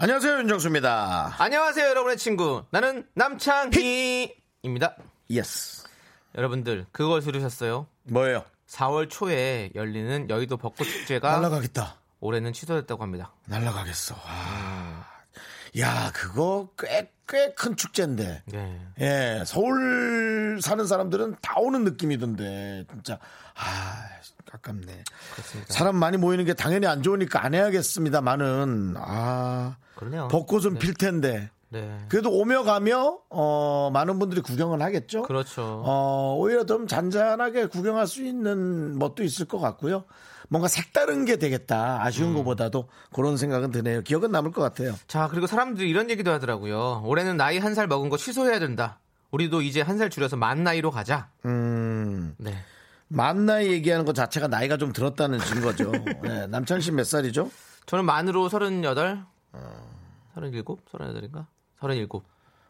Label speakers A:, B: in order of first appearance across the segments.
A: 안녕하세요 윤정수입니다.
B: 안녕하세요, 여러분의 친구. 나는 남창희입니다.
A: Yes.
B: 여러분들, 그걸 들으셨어요?
A: 뭐예요?
B: 4월 초에 열리는 여의도 벚꽃 축제가
A: 날라가겠다.
B: 올해는 취소됐다고 합니다.
A: 날라가겠어. 아. 야 그거 꽤 꽤 큰 축제인데.
B: 네.
A: 예, 서울 사는 사람들은 다 오는 느낌이던데 진짜 아 아깝네.
B: 그렇습니다.
A: 사람 많이 모이는 게 당연히 안 좋으니까 안 해야겠습니다만은 아
B: 그러네요.
A: 벚꽃은
B: 네.
A: 필 텐데
B: 네.
A: 그래도 오며 가며 어 많은 분들이 구경을 하겠죠.
B: 그렇죠.
A: 어 오히려 좀 잔잔하게 구경할 수 있는 멋도 있을 것 같고요. 뭔가 색다른 게 되겠다
B: 음.
A: 아쉬운 것보다도 그런 생각은 드네요. 기억은 남을 것 같아요.
B: 자, 그리고 사람들이 이런 얘기도 하더라고요. 올해는 나이 한 살 먹은 거 취소해야 된다. 우리도 이제 한 살 줄여서 만 나이로 가자.
A: 음.
B: 네.
A: 만 나이 얘기하는 것 자체가 나이가 좀 들었다는 증거죠. 네, 남창 씨 몇 살이죠?
B: 저는 만으로 38, 37, 38인가? 37.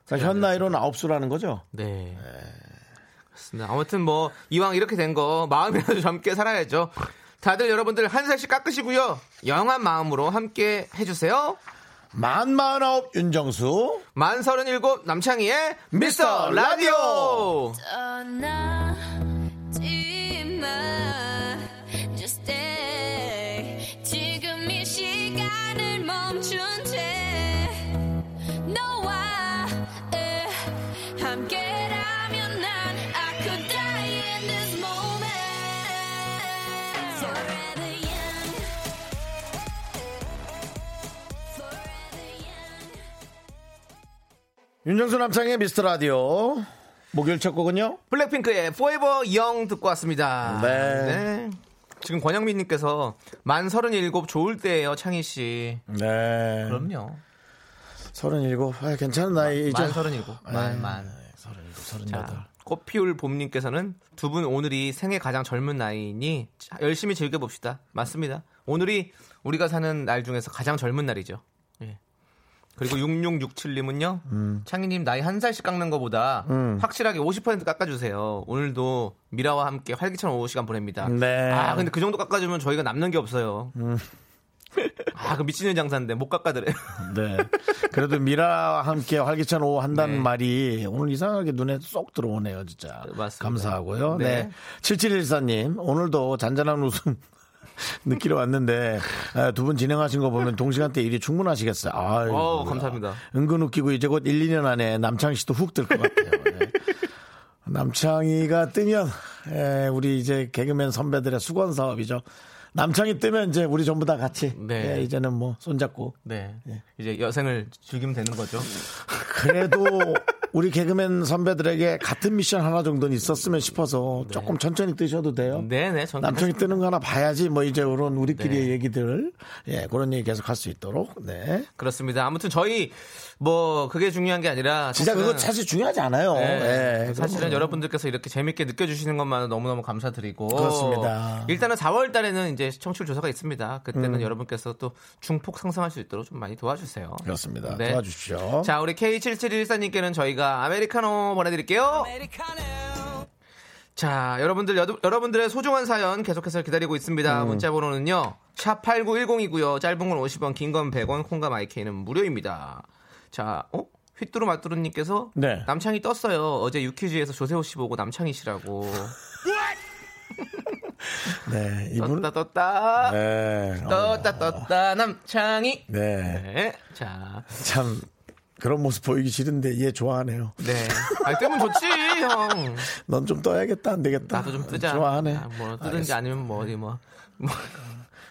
A: 그러니까 현 나이로는 아홉 수라는 거죠.
B: 네. 그렇습니다. 아무튼 뭐 이왕 이렇게 된 거 마음이라도 젊게 살아야죠. 다들 여러분들 한 살씩 깎으시고요. 영한 마음으로 함께 해주세요.
A: 만 마흔아홉 윤정수.
B: 만 서른일곱 남창희의 미스터 라디오.
C: 떠나지
A: 윤정수 남창의 미스터 라디오. 목요일 첫 곡은요?
B: 블랙핑크의 Forever Young 듣고 왔습니다.
A: 네.
B: 지금 권영민님께서 만 서른일곱 좋을 때예요, 창희 씨.
A: 네.
B: 그럼요.
A: 서른일곱. 아, 괜찮은 나이죠.
B: 만 서른일곱. 만 만.
A: 서른일곱, 서른여덟.
B: 자, 꽃피울 봄님께서는 두 분 오늘이 생애 가장 젊은 나이니 자, 열심히 즐겨봅시다. 맞습니다. 오늘이 우리가 사는 날 중에서 가장 젊은 날이죠. 예. 그리고 6667님은요,
A: 음.
B: 창희님 나이 한 살씩 깎는 것보다 확실하게 50% 깎아주세요. 오늘도 미라와 함께 활기찬 오후 시간 보냅니다.
A: 네. 음.
B: 아, 근데 그 정도 깎아주면 저희가 남는 게 없어요. 아, 그 미치는 장사인데 못 깎아드려요.
A: 네. 그래도 미라와 함께 활기찬 오후 한다는
B: 네.
A: 말이 오늘 이상하게 눈에 쏙 들어오네요, 진짜.
B: 맞습니다.
A: 감사하고요. 네.
B: 네.
A: 7714님, 오늘도 잔잔한 웃음 느끼러 왔는데 두 분 진행하신 거 보면 동시간대 일이 충분하시겠어요. 아유,
B: 어, 감사합니다.
A: 은근 웃기고 이제 곧 1, 2년 안에 남창희 씨도 훅 들 것 같아요. 네. 남창희가 뜨면 에, 우리 이제 개그맨 선배들의 수건 사업이죠. 남창희 뜨면 이제 우리 전부 다 같이
B: 네.
A: 예, 이제는 뭐 손잡고
B: 네. 이제 여생을 즐기면 되는 거죠.
A: 그래도 우리 개그맨 선배들에게 같은 미션 하나 정도는 있었으면 싶어서
B: 네.
A: 조금 천천히 뜨셔도 돼요.
B: 네네. 전
A: 남청이
B: 괜찮습니다.
A: 뜨는 거 하나 봐야지 뭐 이제 그런 우리끼리의
B: 네.
A: 얘기들 예 그런 얘기 계속 할 수 있도록 네
B: 그렇습니다. 아무튼 저희 뭐 그게 중요한 게 아니라
A: 진짜 그거 사실 중요하지 않아요.
B: 네,
A: 예,
B: 사실은 여러분들께서 이렇게 재밌게 느껴주시는 것만 너무너무 감사드리고
A: 그렇습니다.
B: 일단은 4월 달에는 이제 청취율 조사가 있습니다. 그때는
A: 음.
B: 여러분께서 또 중폭 상승할 수 있도록 좀 많이 도와주세요.
A: 그렇습니다.
B: 네.
A: 도와주십시오.
B: 자, 우리 K7714님께는 저희 가 아메리카노 보내드릴게요. 자, 여러분들, 여, 여러분들의 소중한 사연 계속해서 기다리고 있습니다.
A: 음.
B: 문자 번호는요, 샵8910이고요. 짧은 건 50원, 긴 건 100원, 콩과 마이케이는 무료입니다. 자, 어? 휘뚜루 마뚜루님께서
A: 네.
B: 남창이 떴어요. 어제 유퀴즈에서 조세호 씨 보고 남창이 씨라고.
A: 네 이분
B: 떴다, 떴다.
A: 네. 어,
B: 떴다, 떴다, 남창이.
A: 네.
B: 네. 자,
A: 참 그런 모습 보이기 싫은데 얘 좋아하네요.
B: 네. 아, 뜨면 좋지, 형.
A: 넌 좀 떠야겠다 안 되겠다.
B: 나도 좀 뜨자.
A: 좋아하네.
B: 아, 뭐 뜨든지 아니면 뭐 어디 뭐, 뭐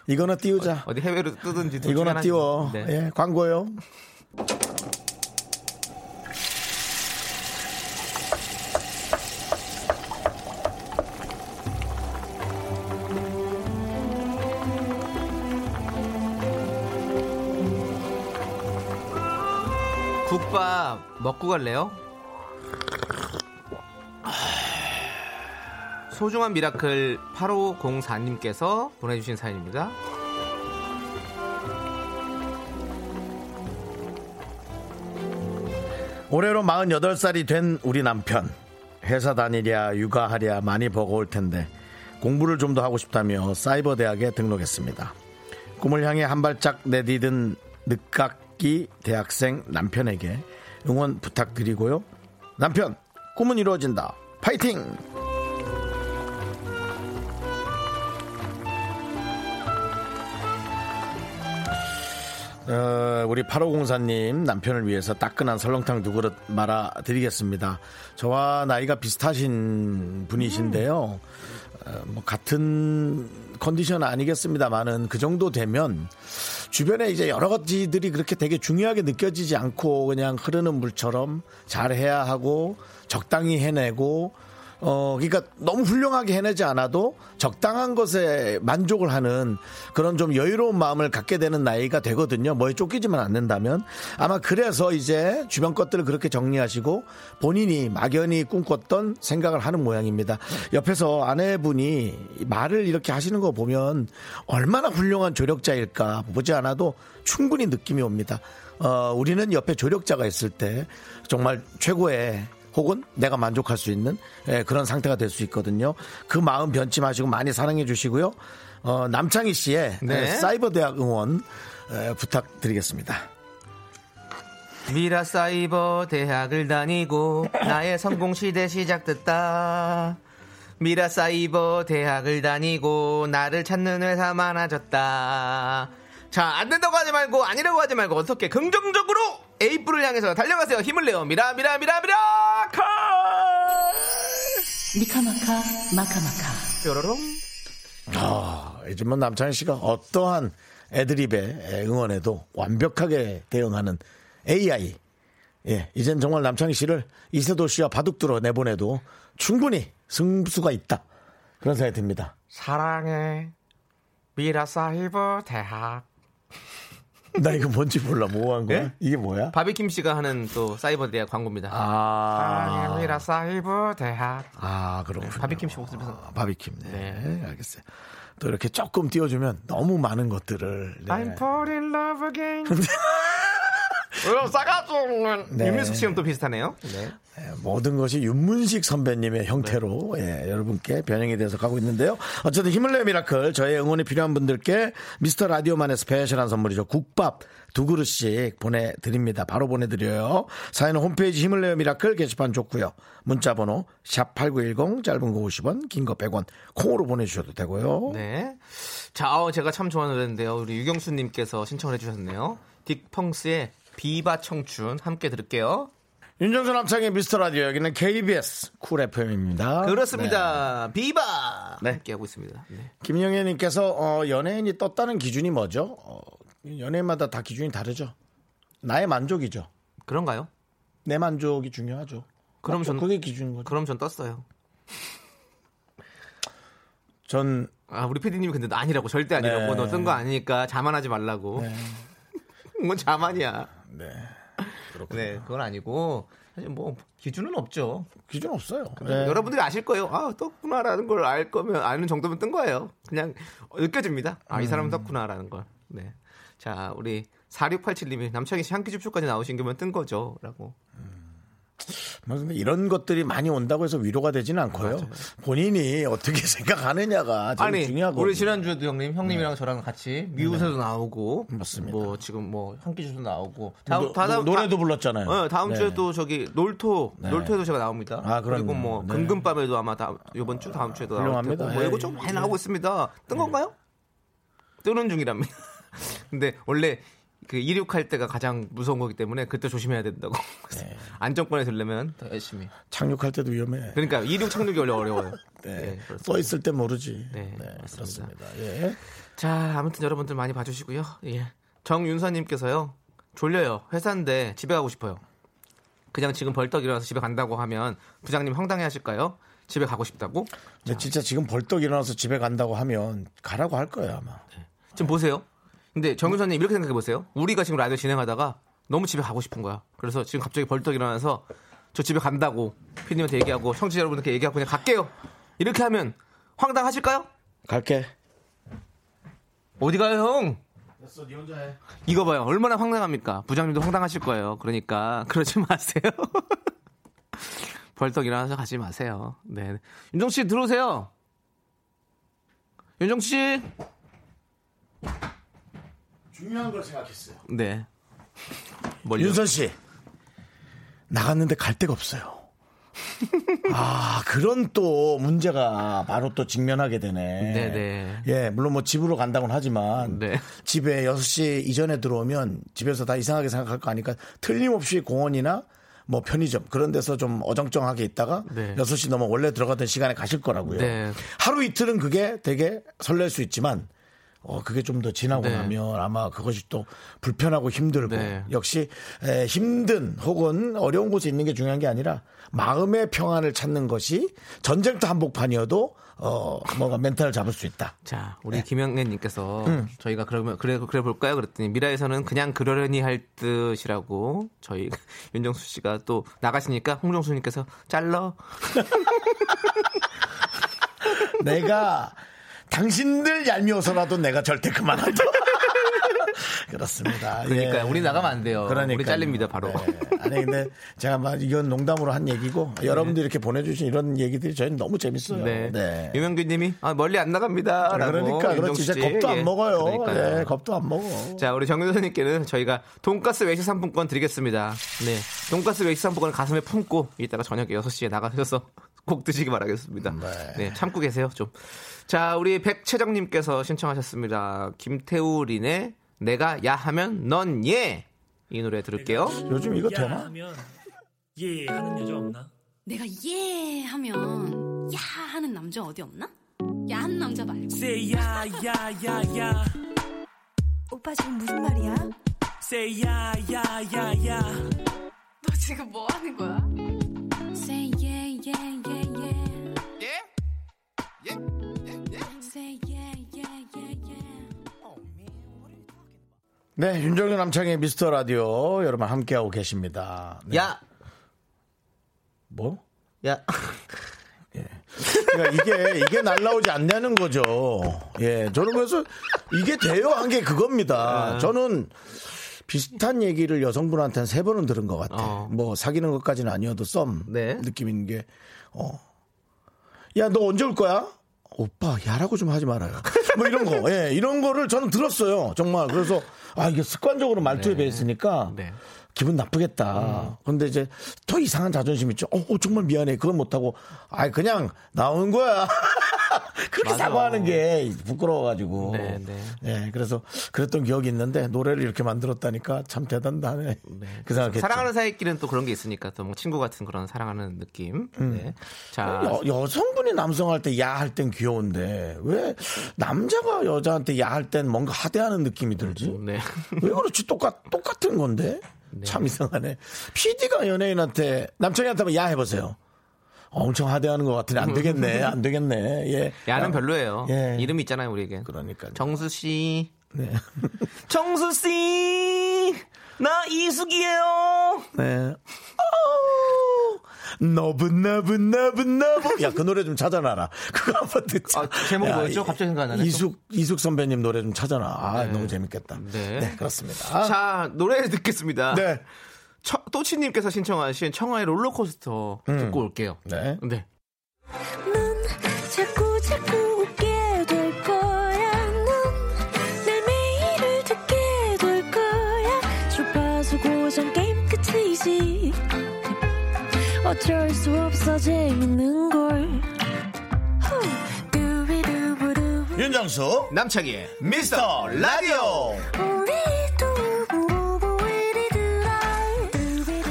A: 이거나 띄우자.
B: 어디 해외로 뜨든지
A: 이거나. 띄워.
B: 네.
A: 예, 광고요.
B: 국밥 먹고 갈래요? 소중한 Miracle 8504님께서 보내주신 사연입니다.
A: 올해로 48살이 된 우리 남편. 회사 다니랴 육아하랴 많이 버거울 텐데 공부를 좀 더 하고 싶다며 사이버 대학에 등록했습니다. 꿈을 향해 한 발짝 내디딘 늦깎이 대학생 남편에게 응원 부탁드리고요. 남편, 꿈은 이루어진다. 파이팅! 어, 우리 8504님 남편을 위해서 따끈한 설렁탕 두 그릇 말아 드리겠습니다. 저와 나이가 비슷하신 분이신데요. 어, 뭐 같은 컨디션 아니겠습니다만은 그 정도 되면 주변에 이제 여러 가지들이 그렇게 되게 중요하게 느껴지지 않고 그냥 흐르는 물처럼 잘 해야 하고 적당히 해내고 어, 그러니까 너무 훌륭하게 해내지 않아도 적당한 것에 만족을 하는 그런 좀 여유로운 마음을 갖게 되는 나이가 되거든요. 뭐에 쫓기지만 않는다면. 아마 그래서 이제 주변 것들을 그렇게 정리하시고 본인이 막연히 꿈꿨던 생각을 하는 모양입니다. 옆에서 아내분이 말을 이렇게 하시는 거 보면 얼마나 훌륭한 조력자일까 보지 않아도 충분히 느낌이 옵니다. 어, 우리는 옆에 조력자가 있을 때 정말 최고의 혹은 내가 만족할 수 있는 예, 그런 상태가 될 수 있거든요. 그 마음 변치 마시고 많이 사랑해 주시고요. 어, 남창희 씨의
B: 네.
A: 예, 사이버 대학 응원 예, 부탁드리겠습니다.
B: 미라 사이버 대학을 다니고 나의 성공 시대 시작됐다. 미라 사이버 대학을 다니고 나를 찾는 회사 많아졌다. 자, 안 된다고 하지 말고 아니라고 하지 말고 어떻게 긍정적으로 에이프를 향해서 달려가세요. 힘을 내요. 미라 미라 미라 미라 칼.
D: 미카마카 마카마카
B: 뾰로롱.
A: 아, 요즘은 남창희 씨가 어떠한 애드립의 응원에도 완벽하게 대응하는 AI. 예, 이젠 정말 남창희 씨를 이세돌 씨와 바둑두러 내보내도 충분히 승수가 있다. 그런 생각이 듭니다.
B: 사랑해. 미라 사이버 대학.
A: 나 이거 뭔지 몰라. 뭐 한 거야?
B: 예?
A: 이게 뭐야?
B: 바비킴 씨가 하는 또 사이버 대학 광고입니다.
A: 아,
B: 미라 사이버 대학.
A: 아, 그렇군요.
B: 바비킴 씨 목소리에서
A: 아, 바비킴. 네, 알겠어요. 또 이렇게 조금 띄워주면 너무 많은 것들을. 네.
B: I'm fall in love again. 어, 싸가지 없는
A: 네.
B: 윤민숙 씨랑 또 비슷하네요. 네.
A: 예, 모든 것이 윤문식 선배님의 형태로 예, 여러분께 변형이 돼서 가고 있는데요. 어쨌든 힘을 내요 Miracle 저의 응원이 필요한 분들께 미스터 라디오만의 special한 선물이죠. 국밥 두 그릇씩 보내드립니다. 바로 보내드려요. 사연은 홈페이지 힘을 내요 Miracle 게시판 좋고요. 문자번호 샵 8910 짧은 거 50원 긴 거 100원 콩으로 보내주셔도 되고요.
B: 네. 자, 어, 제가 참 좋아하는 노래인데요. 우리 유경수님께서 신청을 해주셨네요. 딕펑스의 Viva 청춘 함께 들을게요.
A: 윤정수 남창희의 미스터 라디오 여기는 KBS Cool FM입니다.
B: 그렇습니다. Viva
A: 네.
B: 함께 하고 있습니다. 네.
A: 김영애님께서 어, 연예인이 떴다는 기준이 뭐죠? 어, 연예인마다 다 기준이 다르죠. 나의 만족이죠.
B: 그런가요?
A: 내 만족이 중요하죠.
B: 그럼? 전-
A: 그게 기준인 거죠.
B: 그럼 전 떴어요.
A: 전
B: 아, 우리 PD님이 근데 아니라고 절대 아니라고
A: 네.
B: 너뜬 거 아니니까 자만하지 말라고. 뭔 자만이야.
A: 네.
B: 네, 그건 아니고 사실 뭐 기준은 없죠.
A: 기준 없어요. 네.
B: 여러분들이 아실 거예요. 아, 떴구나라는 걸 알 거면 아는 정도면 뜬 거예요. 그냥 느껴집니다. 아, 이
A: 음.
B: 사람은 떴구나라는 걸. 네. 자, 우리 4687님이 남창희 씨 한 끼 줍쇼까지 나오신 게면 뜬 거죠. 라고.
A: 뭐 이런 것들이 많이 온다고 해서 위로가 되지는 않고요. 본인이 어떻게 생각하느냐가 제일
B: 아니,
A: 중요하고.
B: 우리 지난주에도 형님, 형님이랑 저랑 같이 미우새도 나오고.
A: 네. 맞습니다.
B: 뭐 지금 뭐 한끼 줍도 나오고. 다음,
A: 노,
B: 다음,
A: 노래도
B: 다-
A: 불렀잖아요.
B: 어, 다음
A: 네.
B: 주에 또 저기 놀토, 놀토에도 제가 나옵니다.
A: 아,
B: 그리고. 뭐
A: 네.
B: 금금밤에도 아마 다, 이번 주 다음 주에도
A: 훌륭합니다.
B: 테고 뭐 이거
A: 예,
B: 좀 많이
A: 예.
B: 나오고 있습니다. 뜬 건가요? 뜨는 중이랍니다. 근데 원래 그 이륙할 때가 가장 무서운 거기 때문에 그때 조심해야 된다고.
A: 네.
B: 안정권에 들려면 더 열심히.
A: 착륙할 때도 위험해.
B: 그러니까 이륙 착륙이 원래 어려워요.
A: 네.
B: 네, 그렇습니다.
A: 써 있을 때 모르지.
B: 네,
A: 네,
B: 맞습니다.
A: 그렇습니다. 예.
B: 자, 아무튼 여러분들 많이 봐 주시고요. 예. 정윤서 님께서요. 졸려요. 회사인데 집에 가고 싶어요. 그냥 지금 벌떡 일어나서 집에 간다고 하면 부장님 황당해 하실까요? 집에 가고 싶다고?
A: 근데 진짜 지금 벌떡 일어나서 집에 간다고 하면 가라고 할 거예요 아마.
B: 지금 보세요. 근데 정윤서님 이렇게 생각해 보세요. 우리가 지금 라디오 진행하다가 너무 집에 가고 싶은 거야. 그래서 지금 갑자기 벌떡 일어나서 저 집에 간다고 피디님한테 얘기하고 청취자 여러분께 얘기하고 그냥 갈게요. 이렇게 하면 황당하실까요?
A: 갈게.
B: 어디 가요, 형?
A: 됐어, 네 혼자 해.
B: 이거 봐요. 얼마나 황당합니까? 부장님도 황당하실 거예요. 그러니까 그러지 마세요. 벌떡 일어나서 가지 마세요. 네. 윤정 씨 들어오세요. 윤정 씨.
A: 중요한 걸 생각했어요.
B: 네. 멀리
A: 윤선 씨 나갔는데 갈 데가 없어요. 아 그런 또 문제가 바로 또 직면하게 되네.
B: 네네.
A: 예 물론 뭐 집으로 간다고는 하지만
B: 네.
A: 집에 6시 이전에 들어오면 집에서 다 이상하게 생각할 거 아니까 틀림없이 공원이나 뭐 편의점 그런 데서 좀 어정쩡하게 있다가
B: 네.
A: 6시 넘어 원래 들어가던 시간에 가실 거라고요.
B: 네.
A: 하루 이틀은 그게 되게 설렐 수 있지만 어, 그게 좀 더 지나고
B: 네.
A: 나면 아마 그것이 또 불편하고 힘들고
B: 네.
A: 역시 에, 힘든 혹은 어려운 곳에 있는 게 중요한 게 아니라 마음의 평안을 찾는 것이 전쟁터 한복판이어도 어, 뭔가 멘탈을 잡을 수 있다.
B: 자, 우리
A: 네.
B: 김영애님께서
A: 음.
B: 저희가 그러면 그래 그래 볼까요? 그랬더니 미라에서는 그냥 그러려니 할 듯이라고 저희 윤정수 씨가 또 나가시니까 홍정수님께서 잘러
A: 내가 당신들 얄미워서라도 내가 절대 그만 한다. 그렇습니다.
B: 그러니까
A: 예.
B: 우리 나가면 안 돼요.
A: 그러니까요.
B: 우리 잘립니다 바로.
A: 네. 아니 근데 제가 막 이건 농담으로 한 얘기고 여러분들이 이렇게 보내주신 이런 얘기들이 저희는 너무 재밌어요.
B: 네.
A: 네.
B: 유명규님이 아, 멀리 안 나갑니다.
A: 그러니까 그렇지 이제 겁도 안 먹어요.
B: 그러니까요.
A: 예, 겁도 안 먹어.
B: 자, 우리 정윤선님께는 저희가 돈가스 외식 상품권 드리겠습니다. 네. 돈가스 외식 상품권 가슴에 품고 이따가 저녁에 6시에 나가셔서 꼭 드시기 바라겠습니다. 네. 참고 계세요, 좀. 자, 우리 백채정님께서 신청하셨습니다. 김태우린의 내가 야 하면 넌 예! 이 노래 들을게요.
A: 요즘 이거
E: 야
A: 되나?
E: 하면 예 하는 여자 없나?
F: 내가 예 하면 야 하는 남자 어디 없나? 야한 남자 말고
E: Say 야 야 야 야
G: 오빠 지금 무슨 말이야?
E: Say 야 야 야 야
F: 너 지금 뭐 하는 거야?
A: 네, 윤정규 남창의 미스터 라디오 여러분 함께하고 계십니다. 네.
B: 야!
A: 뭐?
B: 야!
A: 그러니까 이게 이게 날라오지 않냐는 거죠. 예, 저는 그래서 이게 돼요 한 게 그겁니다.
B: 네.
A: 저는 비슷한 얘기를 여성분한테는 세 번은 들은 것 같아.
B: 어.
A: 뭐 사귀는 것까지는 아니어도 썸
B: 네.
A: 느낌인 게, 어, 야 너 언제 올 거야? 오빠 야라고 좀 하지 말아요. 뭐 이런 거, 예, 이런 거를 저는 들었어요. 정말 그래서 아 이게 습관적으로 말투에
B: 네.
A: 배했으니까
B: 네.
A: 기분 나쁘겠다. 그런데 이제 더 이상한 자존심 있죠. 어, 어, 정말 미안해. 그건 못하고, 아 그냥 나오는 거야. 그렇게
B: 맞아.
A: 사과하는 게 부끄러워가지고.
B: 네, 네.
A: 예, 그래서 그랬던 기억이 있는데 노래를 이렇게 만들었다니까 참 대단하네. 그 생각했죠.
B: 사랑하는 사이끼리는 또 그런 게 있으니까 또 뭐 친구 같은 그런 사랑하는 느낌. 네. 자,
A: 여, 여성분이 남성할 때 야 할 땐 귀여운데 왜 남자가 여자한테 야 할 땐 뭔가 하대하는 느낌이 들지?
B: 네.
A: 왜 그렇지? 똑같 똑같은 건데 참 이상하네. PD가 연예인한테 남창희한테 야 해보세요. 어, 엄청 하대하는 것 같으니 안 되겠네, 안 되겠네. 예.
B: 야는
A: 야,
B: 별로예요.
A: 예.
B: 이름이 있잖아요, 우리에겐.
A: 그러니까.
B: 정수 씨.
A: 네.
B: 정수 씨. 나 이숙이에요.
A: 네. 너분 너분 너분 너분 야그 노래 좀 찾아놔라 그거 한번 듣자
B: 아, 제목이
A: 야,
B: 뭐였죠?
A: 이-
B: 갑자기 생각 안 나네.
A: 이숙 이숙 선배님 노래 좀 찾아놔 아
B: 네.
A: 너무 재밌겠다
B: 네.
A: 네, 그렇습니다
B: 자, 노래 듣겠습니다.
A: 네.
B: 처- 또치님께서 신청하신 청하의 롤러코스터 듣고 올게요.
A: 네.
B: 네.
G: 넌 자꾸 자꾸 웃게 될 거야. 넌내 매일을 듣게 될 거야. 주파수 고정 게임 끝이지. 어쩔 수 없어 재밌는 걸.
A: 윤정수
B: 남창희의
A: 미스터 라디오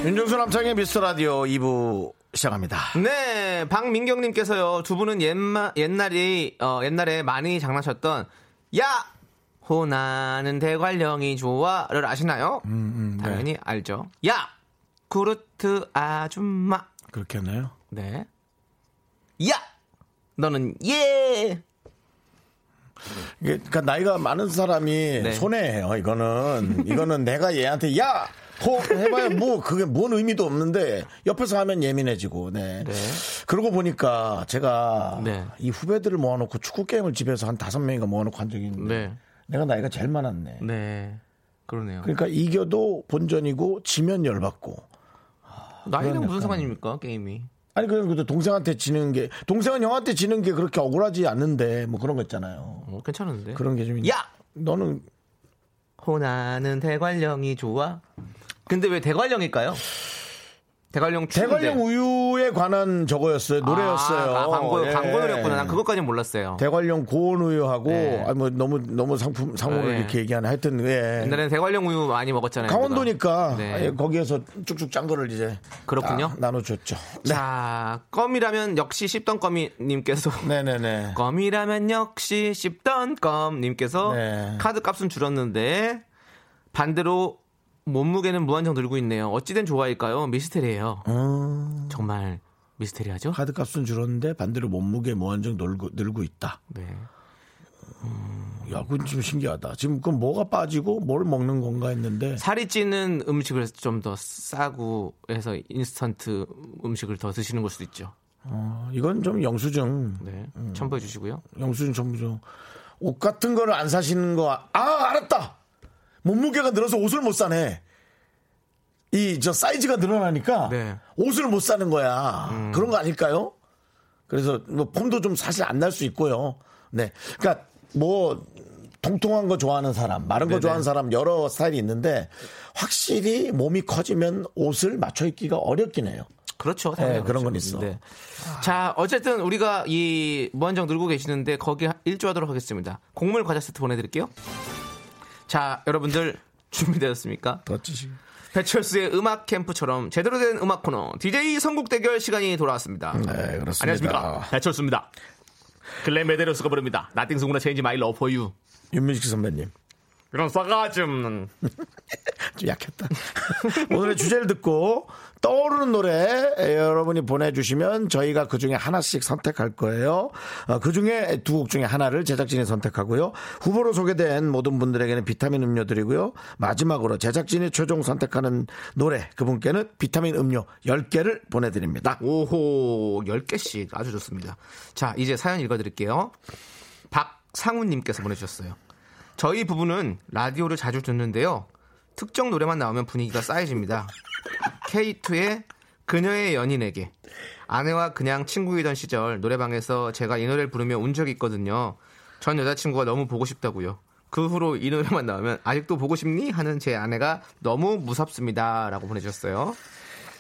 A: 윤정수 남창의 미스터 라디오 2부 시작합니다
B: 네, 박민경님께서요, 두 분은 옛마, 옛날이, 어, 옛날에 많이 장난쳤던, 야! 호나는 대관령이 좋아를 아시나요?
A: 음, 네.
B: 당연히 알죠. 야! 구르트 아줌마.
A: 그렇게 했나요?
B: 네. 야! 너는 예!
A: 그러니까 나이가 많은 사람이
B: 네.
A: 손해예요 이거는 이거는 내가 얘한테 야호 해봐야 뭐 그게 뭔 의미도 없는데 옆에서 하면 예민해지고 네.
B: 네.
A: 그러고 보니까 제가
B: 네.
A: 이 후배들을 모아놓고 축구 게임을 집에서 한 다섯 명인가 모아놓고 한 적이 있는데
B: 네.
A: 내가 나이가 제일 많았네.
B: 네. 그러네요.
A: 그러니까 이겨도 본전이고 지면 열받고
B: 나이는
A: 그런
B: 무슨 상관입니까 게임이?
A: 아니 그래도 동생한테 지는 게 동생은 형한테 지는 게 그렇게 억울하지 않는데 뭐 그런 거 있잖아요.
B: 어, 괜찮은데.
A: 그런 게 좀.
B: 야!
A: 너는
B: 호나는 대관령이 좋아. 근데 왜 대관령일까요? 대관령 추운데.
A: 대관령 우유에 관한 저거였어요. 노래였어요.
B: 아, 광고
A: 예.
B: 광고 노래였구나. 난 그것까지는 몰랐어요.
A: 대관령 고온 우유하고
B: 네.
A: 아니 뭐 너무 너무 상품 상호를
B: 네.
A: 이렇게 얘기하는 하여튼 예.
B: 옛날에는 대관령 우유 많이 먹었잖아요.
A: 강원도니까.
B: 네.
A: 아예 거기에서 쭉쭉 짠 거를 이제
B: 그렇군요.
A: 다 나눠줬죠. 네.
B: 자, 껌이라면 역시 씹던 껌이 님께서
A: 네네네.
B: 껌이라면 역시 씹던 껌 님께서
A: 네.
B: 카드 값은 줄었는데 반대로 몸무게는 무한정 늘고 있네요. 어찌된 조화일까요? 미스테리예요.
A: 음,
B: 정말 미스테리하죠?
A: 카드값은 줄었는데 반대로 몸무게 무한정 늘고, 늘고 있다.
B: 네.
A: 야, 그건 좀 신기하다. 지금 그건 뭐가 빠지고 뭘 먹는 건가 했는데
B: 살이 찌는 음식을 좀 더 싸고 해서 인스턴트 음식을 더 드시는 걸 수도 있죠.
A: 어, 이건 좀 영수증,
B: 네.
A: 음.
B: 첨부해 주시고요.
A: 영수증 전부죠. 옷 같은 거를 안 사시는 거, 아, 알았다! 몸무게가 늘어서 옷을 못 사네. 이, 저 사이즈가 늘어나니까
B: 네.
A: 옷을 못 사는 거야. 그런 거 아닐까요? 그래서 뭐 폼도 좀 사실 안 날 수 있고요. 네. 그러니까 뭐 통통한 거 좋아하는 사람, 마른 거
B: 네네.
A: 좋아하는 사람 여러 스타일이 있는데 확실히 몸이 커지면 옷을 맞춰 입기가 어렵긴 해요.
B: 그렇죠.
A: 네, 그런
B: 그렇죠.
A: 건 있어.
B: 네. 자, 어쨌든 우리가 이 무한정 늘고 계시는데 거기에 일조하도록 하겠습니다. 곡물 과자 세트 보내드릴게요. 자, 여러분들 준비되었습니까?
A: 덧지시.
B: 배철수의 음악 캠프처럼 제대로 된 음악 코너 DJ 선곡 대결 시간이 돌아왔습니다.
A: 네, 그렇습니다.
B: 안녕하십니까. 배철수입니다. 글렌 메데로스가 부릅니다. Nothing's gonna change my love for you.
A: 윤민식 선배님.
B: 이런 싸가지 없는.
A: 좀 약했다. 오늘의 주제를 듣고 떠오르는 노래 여러분이 보내주시면 저희가 그 중에 하나씩 선택할 거예요. 어, 그 중에 두 곡 중에 하나를 제작진이 선택하고요. 후보로 소개된 모든 분들에게는 비타민 음료 드리고요. 마지막으로 제작진이 최종 선택하는 노래 그분께는 비타민 음료 10개를 보내드립니다.
B: 오호, 10개씩. 아주 좋습니다. 자, 이제 사연 읽어드릴게요. 박상훈님께서 보내주셨어요. 저희 부부는 라디오를 자주 듣는데요. 특정 노래만 나오면 분위기가 쌓여집니다. K2의 그녀의 연인에게. 아내와 그냥 친구이던 시절 노래방에서 제가 이 노래를 부르며 운 적이 있거든요. 전 여자친구가 너무 보고 싶다고요. 그 후로 이 노래만 나오면 아직도 보고 싶니? 하는 제 아내가 너무 무섭습니다. 라고 보내주셨어요.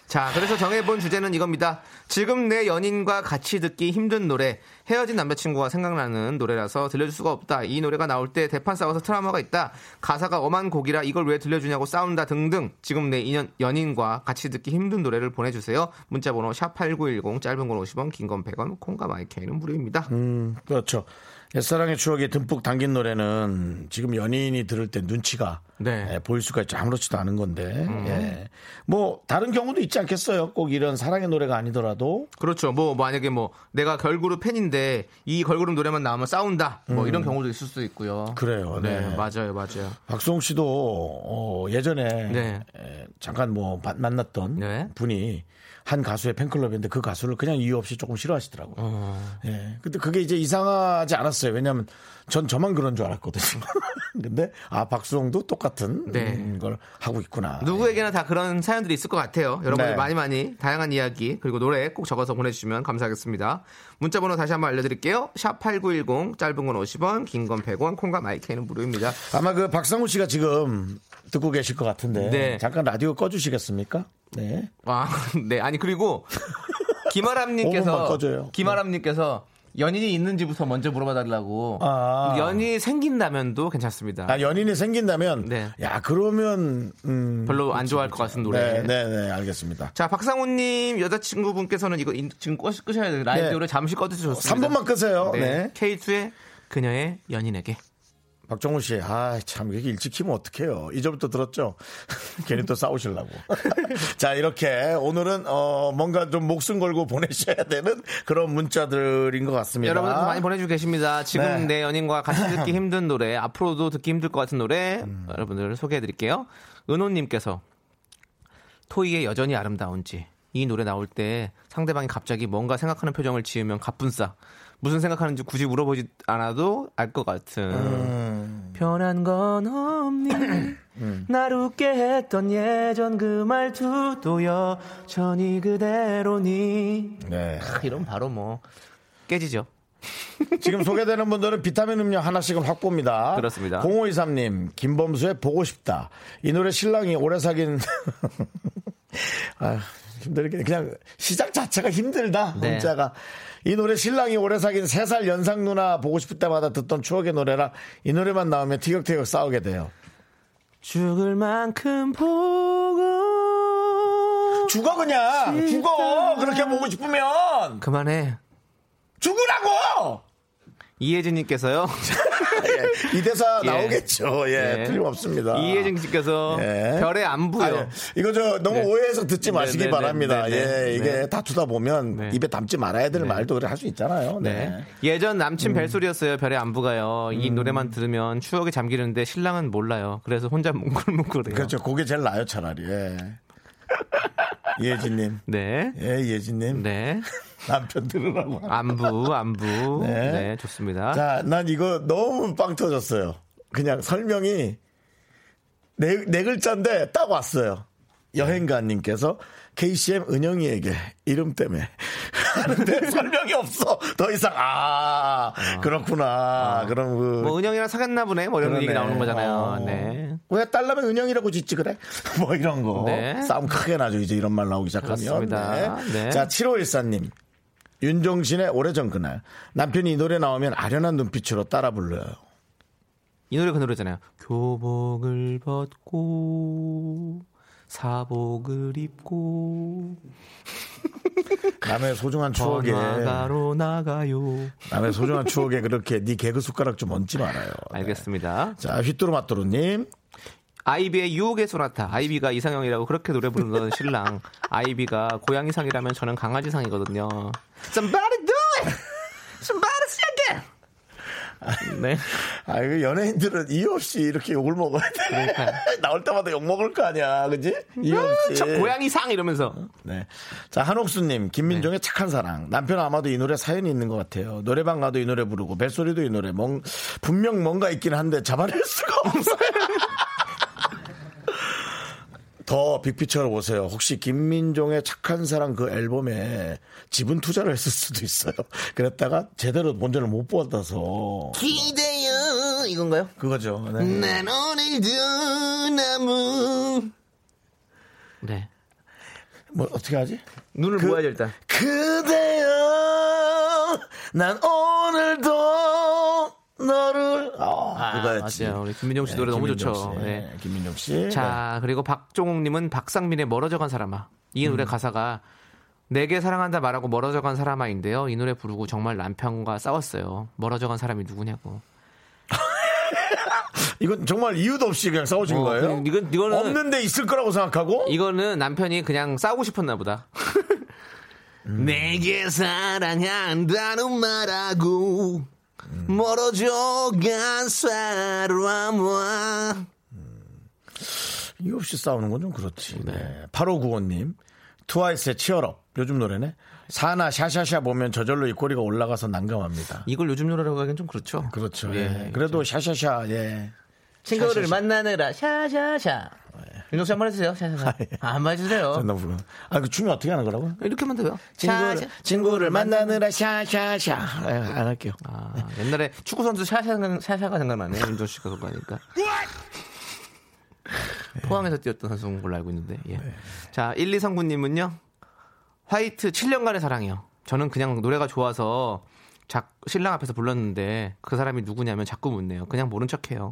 B: 자, 그래서 정해본 주제는 이겁니다. 지금 내 연인과 같이 듣기 힘든 노래, 헤어진 남자친구가 생각나는 노래라서 들려줄 수가 없다. 이 노래가 나올 때 대판 싸워서 트라우마가 있다. 가사가 엄한 곡이라 이걸 왜 들려주냐고 싸운다 등등. 지금 내 인연, 연인과 같이 듣기 힘든 노래를 보내주세요. 문자번호 샵8910, 짧은 건 50원, 긴 건 100원, 콩과 마이케이는 무료입니다.
A: 그렇죠. 옛사랑의 추억이 듬뿍 담긴 노래는 지금 연인이 들을 때 눈치가
B: 네.
A: 예, 보일 수가 있죠. 아무렇지도 않은 건데. 예. 뭐 다른 경우도 있지 않겠어요. 꼭 이런 사랑의 노래가 아니더라도
B: 그렇죠. 뭐 만약에 뭐 내가 걸그룹 팬인데 이 걸그룹 노래만 나오면 싸운다. 뭐 이런 경우도 있을 수도 있고요.
A: 그래요.
B: 네,
A: 네.
B: 맞아요, 맞아요.
A: 박수홍 씨도 어, 예전에
B: 네.
A: 에, 잠깐 뭐 바- 만났던
B: 네.
A: 분이 한 가수의 팬클럽인데 그 가수를 그냥 이유 없이 조금 싫어하시더라고요.
B: 어.
A: 예. 근데 그게 이제 이상하지 않았어요. 왜냐하면 전 저만 그런 줄 알았거든요. 근데 아 박수홍도 똑같은
B: 네.
A: 음, 걸 하고 있구나.
B: 누구에게나 다 그런 사연들이 있을 것 같아요. 여러분들
A: 네.
B: 많이 많이 다양한 이야기 그리고 노래 꼭 적어서 보내주시면 감사하겠습니다. 문자번호 다시 한번 알려드릴게요. 샵 #8910 짧은 건 50원, 긴 건 100원, 콩과 마이크는 무료입니다.
A: 아마 그 박상우 씨가 지금 듣고 계실 것 같은데
B: 네.
A: 잠깐 라디오 꺼주시겠습니까? 네.
B: 와, 네 아니 그리고
A: 5분만
B: 김아람님께서. 김아람님께서 연인이 있는지부터 먼저 물어봐달라고.
A: 아.
B: 연인이 생긴다면도 괜찮습니다.
A: 아 연인이 생긴다면
B: 네.
A: 야 그러면 음,
B: 별로 안 좋아할 것 같은 노래.
A: 네, 네, 네, 알겠습니다.
B: 자, 박상훈님 여자친구분께서는 이거 인- 지금 꺼, 끄셔야 돼요. 라디오를 잠시 꺼주셔서 좋습니다.
A: 3분만 끄세요.
B: 네.
A: 네.
B: K2의 그녀의 연인에게.
A: 박정우 씨, 아, 참, 이렇게 일찍 키면 어떡해요. 이제부터 들었죠? 괜히 또 싸우시려고. 자, 이렇게 오늘은, 어, 뭔가 좀 목숨 걸고 보내셔야 되는 그런 문자들인 것 같습니다.
B: 여러분들 많이 보내주고 계십니다. 지금
A: 네.
B: 내 연인과 같이 듣기 힘든 노래, 앞으로도 듣기 힘들 것 같은 노래,
A: 음.
B: 여러분들 소개해 드릴게요. 은호님께서 토이의 여전히 아름다운지 이 노래 나올 때 상대방이 갑자기 뭔가 생각하는 표정을 지으면 가뿐싸 무슨 생각하는지 굳이 물어보지 않아도 알 것 같은 변한 건 없니 날 웃게 했던 예전 그 말투도 여전히 그대로니
A: 네.
B: 크, 이런 바로 뭐 깨지죠
A: 지금 소개되는 분들은 비타민 음료 하나씩은 확보입니다.
B: 그렇습니다.
A: 0523님, 김범수의 보고 싶다. 이 노래 신랑이 오래 사귄. 아, 힘들게. 그냥 시작 자체가 힘들다.
B: 네.
A: 문자가. 이 노래 신랑이 오래 사귄 3살 연상 누나 보고 싶을 때마다 듣던 추억의 노래라 이 노래만 나오면 티격태격 싸우게 돼요.
B: 죽을 만큼 보고
A: 죽어, 그냥! 죽어! 그렇게 보고 싶으면!
B: 그만해
A: 죽으라고!
B: 이혜진님께서요
A: 예, 이 대사
B: 예.
A: 나오겠죠. 예,
B: 예.
A: 틀림없습니다.
B: 이혜진님께서
A: 예.
B: 별의 안부요
A: 아니, 이거 저 너무
B: 네.
A: 오해해서 듣지
B: 네,
A: 마시기
B: 네,
A: 바랍니다.
B: 네, 네,
A: 예,
B: 네.
A: 이게
B: 네.
A: 다투다 보면
B: 네.
A: 입에 담지 말아야 될 말도 그래 할 수 있잖아요. 네.
B: 네. 예전 남친 벨소리였어요. 별의 안부가요. 이 노래만 들으면 추억에 잠기는데 신랑은 몰라요. 그래서 혼자 뭉클뭉클해요.
A: 그렇죠. 그게 제일 나요, 차라리. 예. 이혜진님.
B: 네.
A: 예, 이혜진님.
B: 네.
A: 남편 들으라고.
B: 안부, 안부.
A: 네.
B: 네. 좋습니다.
A: 자, 난 이거 너무 빵 터졌어요. 그냥 설명이 네, 네 글자인데 딱 왔어요. 여행가님께서 KCM 은영이에게 이름 때문에 하는데 설명이 없어. 더 이상 아 그렇구나. 그럼 그
B: 뭐 은영이랑 사귀었나 보네. 뭐 이런
A: 그러네.
B: 얘기 나오는 거잖아요.
A: 어.
B: 네.
A: 왜 딸라면 은영이라고 짓지 그래? 뭐 이런 거.
B: 네.
A: 싸움 크게 나죠. 이제 이런 말 나오기 시작하면.
B: 그렇습니다. 네.
A: 자, 7514님. 윤종신의 오래전 그날. 남편이 이 노래 나오면 아련한 눈빛으로 따라 불러요.
B: 이 노래 그 노래잖아요. 교복을 벗고 사복을 입고
A: 남의 소중한 추억에
B: 번화가로 나가요.
A: 남의 소중한 추억에 그렇게 네 개그 숟가락 좀 얹지 말아요. 네.
B: 알겠습니다.
A: 자, 휘뚜루 마뚜루님.
B: 아이비의 유혹의 소나타. 아이비가 이상형이라고 그렇게 노래 부르는 신랑. 아이비가 고양이상이라면 저는 강아지상이거든요. Somebody do it! Somebody! 네.
A: 아, 이거 연예인들은 이유 없이 이렇게 욕을 먹어야 돼. 나올 때마다 욕 먹을 거 아니야. 그지? 이유 없이.
B: 저 고양이 상 이러면서.
A: 네. 자, 한옥수님, 김민종의 착한 사랑. 남편 아마도 이 노래 사연이 있는 것 같아요. 노래방 가도 이 노래 부르고, 벨소리도 이 노래. 뭔, 분명 뭔가 있긴 한데 잡아낼 수가 없어요. 더 빅피처로 보세요. 혹시 김민종의 착한 사랑 그 앨범에 지분 투자를 했을 수도 있어요. 그랬다가 제대로 본전을 못 받아서.
B: 기대요. 이건가요?
A: 그거죠. 네.
B: 난 오늘도 나무. 네.
A: 뭐, 어떻게 하지?
B: 눈을
A: 그-
B: 모아야죠, 일단.
A: 그대여, 난 오늘도 너를. 아, 이거였지.
B: 맞아요. 우리 김민종 씨
A: 네,
B: 노래 너무
A: 김민종
B: 좋죠.
A: 씨.
B: 네.
A: 김민종 씨.
B: 자, 그리고 박종욱님은 박상민의 멀어져간 사람아. 이
A: 음.
B: 노래 가사가 내게 사랑한다 말하고 멀어져간 사람아인데요. 이 노래 부르고 정말 남편과 싸웠어요. 멀어져간 사람이 누구냐고.
A: 이건 정말 이유도 없이 그냥 싸우신
B: 어,
A: 거예요?
B: 그- 이건- 이거는-
A: 없는데 있을 거라고 생각하고?
B: 이거는 남편이 그냥 싸우고 싶었나 보다.
A: 음.
B: 내게 사랑한다는 말하고 멀어져 간 사람아.
A: 이유 없이 싸우는 건 좀 그렇지. 네. 8595님. 트와이스의 치얼업. 요즘 노래네. 사나 샤샤샤 보면 저절로 이 꼬리가 올라가서 난감합니다.
B: 이걸 요즘 노래라고 하기엔 좀 그렇죠.
A: 그렇죠.
B: 예,
A: 예. 그래도 샤샤샤, 예.
B: 친구를
A: 샤샤샤.
B: 만나느라 샤샤샤. 윤정 씨 한번 해주세요. 샤샤샤. 아, 한번 해주세요.
A: 아, 그 춤이 어떻게 하는 거라고?
B: 이렇게만 돼요.
A: 친구를,
B: 샤샤.
A: 친구를 만나느라 샤샤샤. 아, 안 할게요.
B: 아, 옛날에 축구 선수 샤샤가, 샤샤가 생각나네요. 윤정 씨가 그거 하니까. 포항에서 뛰었던 선수인 걸로 알고 있는데. 예. 자, 1, 2 성구님은요. 화이트 7년간의 사랑이요. 저는 그냥 노래가 좋아서 자, 신랑 앞에서 불렀는데 그 사람이 누구냐면 자꾸 묻네요. 그냥 모른 척해요.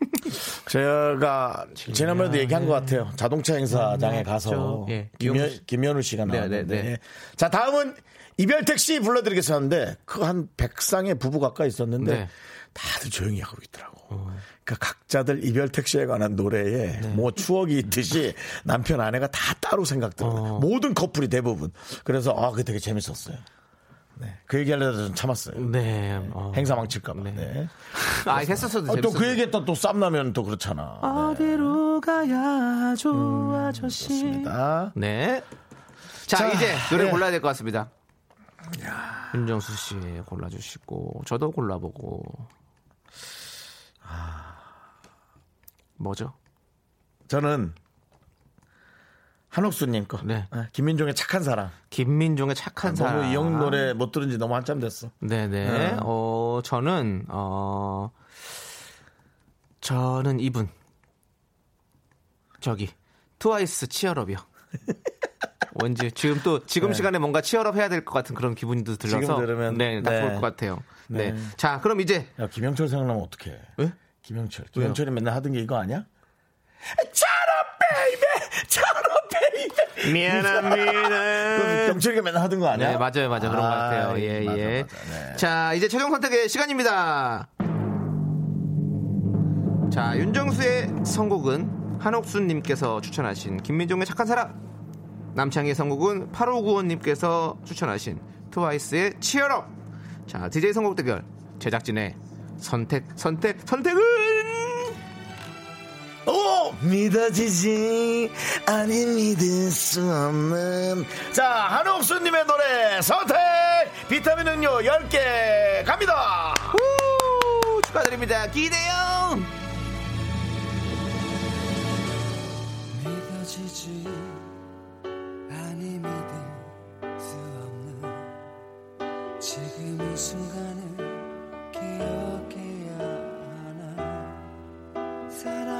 A: 제가 지난번에도 얘기한 것 같아요. 자동차 행사장에 가서
B: 예.
A: 김현, 김현우 씨가
B: 네,
A: 나왔는데
B: 네, 네.
A: 자 다음은 이별 택시 불러드리겠었는데 그 한 100쌍의 부부 가까이 있었는데
B: 네.
A: 다들 조용히 하고 있더라고. 그러니까 각자들 이별 택시에 관한 노래에
B: 네.
A: 뭐 추억이 있듯이 남편 아내가 다 따로 생각들.
B: 어.
A: 모든 커플이 대부분. 그래서 아 그게 되게 재밌었어요. 네. 그 얘기하려다 좀 참았어요.
B: 네. 어.
A: 행사 망칠까봐. 네.
B: 아, 했었어도
A: 아. 또그 얘기했다 또 쌈나면 또 그렇잖아. 네.
B: 어디로 가야죠 아저씨.
A: 좋습니다.
B: 네. 자,
A: 자,
B: 이제 노래
A: 예.
B: 골라야 될 것 같습니다. 윤정수 씨 골라주시고 저도 골라보고. 아, 뭐죠?
A: 저는 한옥수님 거.
B: 네.
A: 아, 김민종의 착한 사랑.
B: 김민종의 착한 사람.
A: 너무 이형 노래 못 들은 지 너무 한참 됐어.
B: 네네.
A: 네.
B: 어, 저는, 어, 저는 이분. 저기, 트와이스 치얼업이요. 왠지 지금 또, 지금 시간에 뭔가 치얼업 해야 될 것 같은 그런 기분도 들어서.
A: 네. 지금 들으면,
B: 네, 딱
A: 네.
B: 것 같아요. 네.
A: 네.
B: 자, 그럼 이제,
A: 야, 김영철 생각나면 어떡해.
B: 왜?
A: 김영철. 김영철이 맨날 하던 게 이거 아니야?
B: 미안합니다.
A: 그 경철이가 맨날 하던 거 아니야?
B: 네, 맞아요, 맞아요. 그런 것 같아요.
A: 아,
B: 예,
A: 맞아,
B: 예.
A: 맞아. 네.
B: 자, 이제 최종 선택의 시간입니다. 자, 윤정수의 선곡은 한옥순님께서 추천하신 김민종의 착한 사람. 남창희의 선곡은 8595님께서 추천하신 트와이스의 치얼업. 자, DJ 선곡 대결. 제작진의 선택, 선택, 선택은!
A: 오! 믿어지지, 아니 믿을 수 없는. 자, 한옥수님의 노래, 선택! 비타민 음료 10개 갑니다!
B: 후, 축하드립니다. 기대요!
H: 믿어지지 아니 믿을 수 없는 지금 이 순간을 기억해야 하나 사랑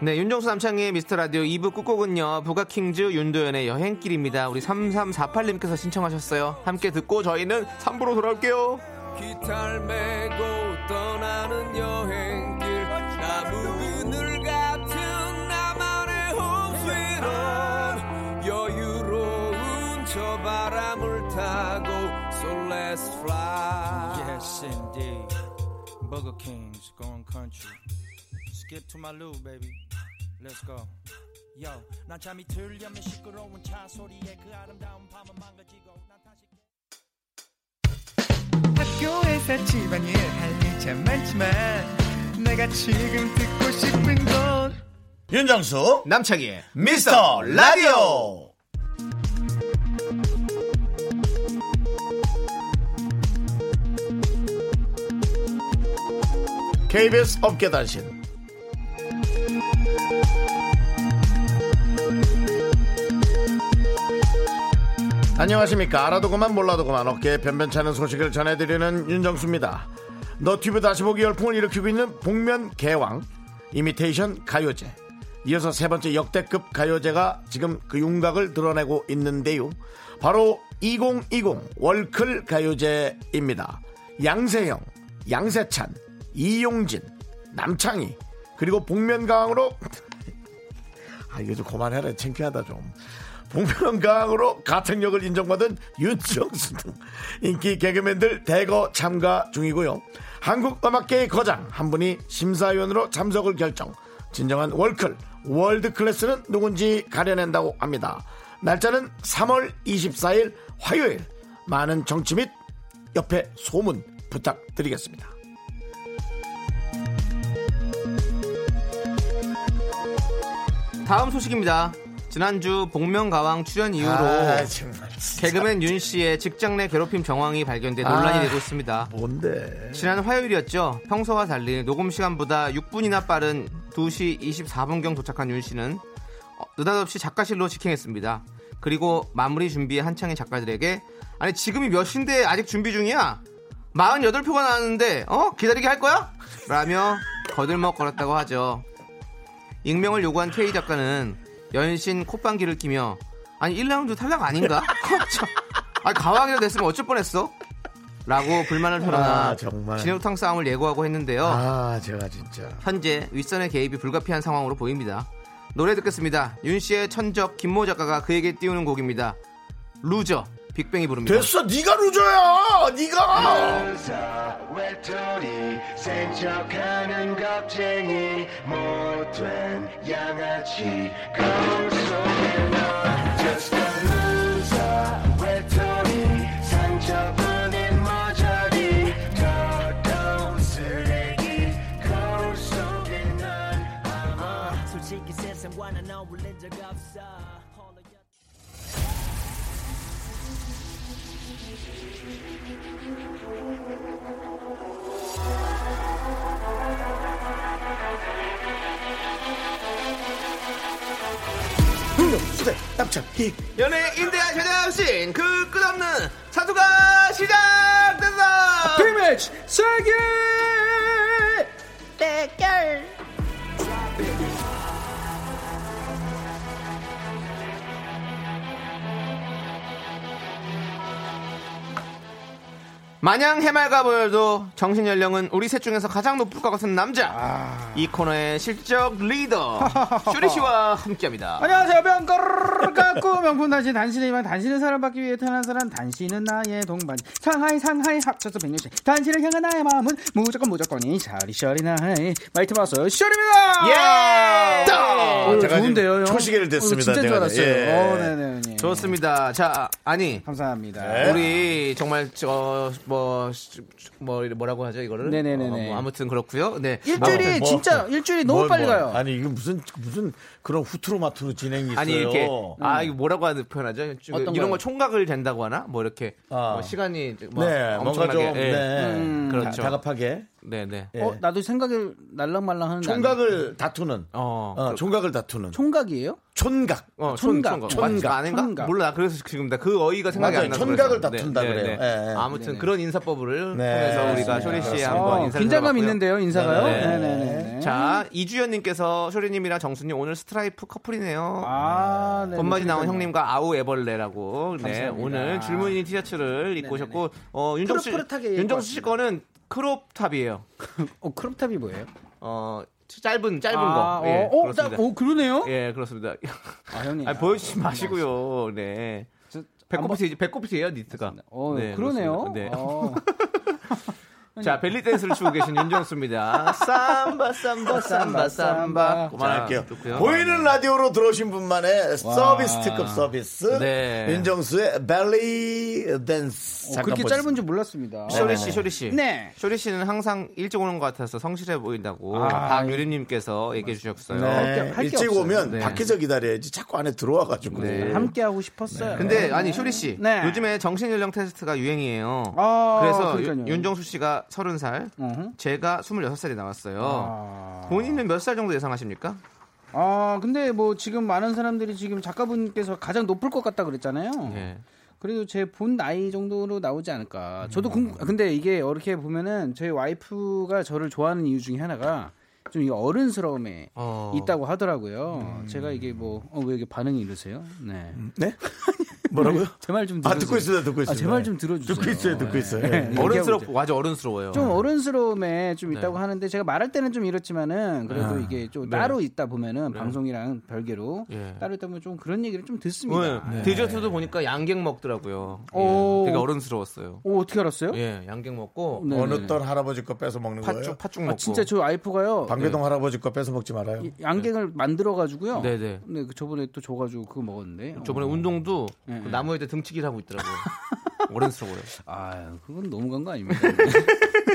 B: 네, 윤정수 남창의 미스터 라디오 2부 끝곡은요. 부가킹즈 윤도현의 여행길입니다. 우리 3348님께서 신청하셨어요. 함께 듣고 저희는 3부로 돌아올게요.
H: 기타를 메고 떠나는 여행길 나무 그늘 같은 나만의 홈스위트 여유로운 저 바람을 타고 So let's fly Yes indeed Burger King's going country. Skip to my loo baby. Let's go. Yo, 난 잠이 들려면 시끄러운 차 소리에 그 아름다운 밤은 망가지고 난 다시
I: 학교에서 집안일 할일참 많지만 내가 지금 듣고 싶은 건
A: 윤정수
B: 남창희의
A: 미스터 라디오. KBS 업계단신. 안녕하십니까. 알아도 그만 몰라도 그만 어깨에 변변찮은 소식을 전해드리는 윤정수입니다. 너튜브 다시 보기 열풍을 일으키고 있는 복면 개왕 이미테이션 가요제. 이어서 세 번째 역대급 가요제가 지금 그 윤곽을 드러내고 있는데요. 바로 2020 월클 가요제입니다. 양세형 양세찬 이용진 남창희 그리고 복면가왕으로 아 이거 좀 그만해라. 창피하다 좀. 복면가왕으로 가창력을 인정받은 윤정수 등 인기 개그맨들 대거 참가 중이고요. 한국 음악계의 거장 한 분이 심사위원으로 참석을 결정. 진정한 월클 월드 클래스는 누군지 가려낸다고 합니다. 날짜는 3월 24일 화요일. 많은 정치 및 옆에 소문 부탁드리겠습니다
B: 다음 소식입니다. 지난주 복면가왕 출연 이후로
A: 아, 정말.
B: 개그맨 윤 씨의 직장 내 괴롭힘 정황이 발견돼 논란이
A: 아.
B: 되고 있습니다.
A: 뭔데?
B: 지난 화요일이었죠. 평소와 달리 녹음 시간보다 6분이나 빠른 2시 24분경 도착한 윤 씨는 어, 느닷없이 작가실로 직행했습니다. 그리고 마무리 준비에 한창인 작가들에게 아니 지금이 몇 시인데 아직 준비 중이야? 48표가 나왔는데 어? 기다리게 할 거야? 라며 거들먹거렸다고 하죠. 익명을 요구한 K 작가는 연신 콧방귀를 끼며 아니 1라운드 탈락 아닌가? 참. 아니 가왕이라 됐으면 어쩔 뻔했어? 라고 불만을 털어나
A: 아, 정말.
B: 진흙탕 싸움을 예고하고 했는데요.
A: 아, 제가 진짜.
B: 현재 윗선의 개입이 불가피한 상황으로 보입니다. 노래 듣겠습니다. 윤 씨의 천적 김모 작가가 그에게 띄우는 곡입니다. Loser 빅뱅이 부릅니다.
A: 됐어, 네가 loser야, 네가.
J: 외톨이 센척하는 겁쟁이 못된 양아치 거울 속에 넌 Just a loser 외톨이 상처뿐인 머저리 더러운 쓰레기 거울 속에 넌 아마 솔직히 세상과는 어울린 적 없어
A: 흥룡, 수대, 납작, 히.
B: 연애 임대한 제작신 그 끝없는 사투가 시작된다.
K: 비매치 세계
B: 마냥 해맑아 보여도 정신 연령은 우리 셋 중에서 가장 높을 것 같은 남자. 이 코너의 실적 리더 쇼리 씨와 함께합니다.
K: 안녕하세요 병가르르 깎고 명품 단신 단신의 희망 단신을 사랑받기 위해 태어난 사람 단신은 나의 동반 상하이 상하이 합쳐서 백년씩 단신을 향한 나의 마음은 무조건 무조건이 샤리 샤리 나의 마이트 마스 쇼리입니다
B: 예!
K: 어,
A: 제가
K: 좋은데요?
A: 초시계를
K: 어,
A: 됐습니다,
K: 진짜 줄
A: 제가.
K: 알았어요
A: 예.
K: 어, 네네 네.
B: 좋습니다. 자, 아니
K: 감사합니다
A: 네.
B: 우리 정말 저 뭐뭐 뭐라고 하죠 이거를?
K: 네네네네.
B: 어, 뭐 아무튼 그렇고요. 네.
K: 일주일이
A: 뭐, 뭐,
K: 진짜 일주일이 너무
A: 뭐,
K: 빨리
A: 뭐.
K: 가요
A: 아니, 이게 무슨, 무슨 그런 후트로마트로 진행이 있어요.
B: 아니 이렇게 아 이거 뭐라고 하는 표현하죠? 좀
K: 어떤
B: 이런
K: 거요?
B: 거 총각을 된다고 하나? 뭐 이렇게
A: 아.
B: 뭐 시간이 뭐
A: 네, 뭔가
B: 엄청나게
A: 좀,
B: 예.
A: 네.
K: 음,
B: 그렇죠.
A: 다, 급하게
B: 네, 네.
A: 예.
K: 어 나도 생각이 날랑말랑 하는데 안 돼.
A: 총각을 다투는.
B: 어.
A: 어, 총각을 다투는.
K: 총각이에요?
A: 촌각.
B: 어.
K: 총각.
B: 맞- 아닌가? 몰라. 그래서 지금 나그 어휘가 생각이
A: 맞아요.
B: 안 나서
A: 총각을
B: 그래서.
A: 다툰다 그래요. 예, 예.
B: 아무튼
K: 네네.
B: 그런 인사법을
A: 네.
B: 통해서 우리가. 쇼리 씨에
A: 그렇습니다.
B: 한번
K: 어,
B: 인사를
K: 긴장감. 있는데요 인사가요?
B: 네.
K: 네네네.
B: 자, 이주연님께서 쇼리님이랑 정수님 오늘 스트라이프 커플이네요.
K: 아, 네.
B: 봄맞이 나온. 형님과 아우 애벌레라고. 네. 오늘 줄무늬 티셔츠를 입고 오셨고, 어, 윤정수 씨, 윤정수 씨 거는 crop top이에요.
K: 어 crop top이 뭐예요?
B: 어, 짧은, 짧은
K: 아,
B: 거. 예,
K: 어, 어. 나- 어, 그러네요.
B: 예, 그렇습니다.
K: 아 형님.
B: 아, 보여주지 마시고요. 네.
K: 저-
B: 배꼽이 배꼽이에요 니트가.
K: 어,
B: 네,
K: 그러네요.
B: 그렇습니다. 네.
K: 어.
B: 자 벨리 댄스를 추고 계신 윤정수입니다. 삼바 삼바 삼바 삼바.
A: 할게요.
B: 좋고요.
A: 보이는 라디오로 들어오신 분만의 서비스 특급 서비스.
B: 네.
A: 윤정수의 벨리 댄스.
K: 어, 그렇게
A: 보세요.
K: 짧은 줄 몰랐습니다.
B: 쇼리 씨, 쇼리 씨.
K: 네.
B: 쇼리 씨는 항상 일찍 오는 것 같아서 성실해 보인다고
K: 아.
B: 박유림님께서 얘기해 주셨어요.
A: 네.
K: 할게
A: 일찍. 오면
B: 네.
A: 밖에서 기다려야지 자꾸 안에 들어와가지고.
B: 네.
K: 함께 하고 싶었어요.
B: 근데 아니 쇼리 씨,
K: 네.
B: 요즘에 정신 연령 테스트가 유행이에요.
K: 아,
B: 그래서. 윤- 윤정수 씨가 30살,
K: 어허.
B: 제가 26살이 나왔어요.
K: 아.
B: 본인은 몇 살 정도 예상하십니까?
K: 아, 근데 뭐 지금 많은 사람들이 지금 작가분께서 가장 높을 것 같다 그랬잖아요.
B: 예.
K: 그래도 제 본 나이 정도로 나오지 않을까. 저도
B: 음.
K: 궁, 근데 이게 이렇게 보면은 저희 와이프가 저를 좋아하는 이유 중에 하나가 좀 이 어른스러움에
B: 어.
K: 있다고 하더라고요. 제가 이게 뭐, 어, 왜 이렇게 반응이 이러세요? 네.
A: 네? 뭐라고요?
K: 제 말좀
A: 아,
K: 들어주세요.
A: 듣고 있습니다, 듣고
K: 아,
A: 있습니다.
K: 제말 좀 들어주세요.
A: 듣고 있어요, 듣고 있어요.
K: 네.
A: 예.
K: 얘기하고
B: 어른스럽고
K: 있어요.
B: 아주 어른스러워요.
K: 좀 어른스러움에 좀 있다고
B: 네.
K: 하는데 제가 말할 때는 좀 이렇지만은 그래도 이게 좀
B: 네.
K: 따로 있다 보면은 방송이랑 별개로
B: 예.
K: 따로 있다 보면 좀 그런 얘기를 좀 듣습니다.
B: 네. 디저트도 보니까 양갱 먹더라고요. 예.
K: 오.
B: 되게 어른스러웠어요.
K: 오 어떻게 알았어요?
B: 예, 양갱 먹고
K: 네.
A: 어느 떤 할아버지 거 뺏어 먹는 거예요?
B: 팥죽 팥죽 먹고.
K: 아, 진짜 저 와이프가요.
A: 방배동 할아버지 거 뺏어 먹지 말아요.
K: 이- 양갱을 만들어 가지고요.
B: 네네.
K: 네, 그 저번에 또 줘가지고 그거 먹었는데.
B: 저번에
K: 어.
B: 운동도
K: 네,
B: 그
K: 네.
B: 나무에다 등치기를 하고 있더라고요. 어른스러워요.
K: 아, 그건 너무 간 거 아닙니까?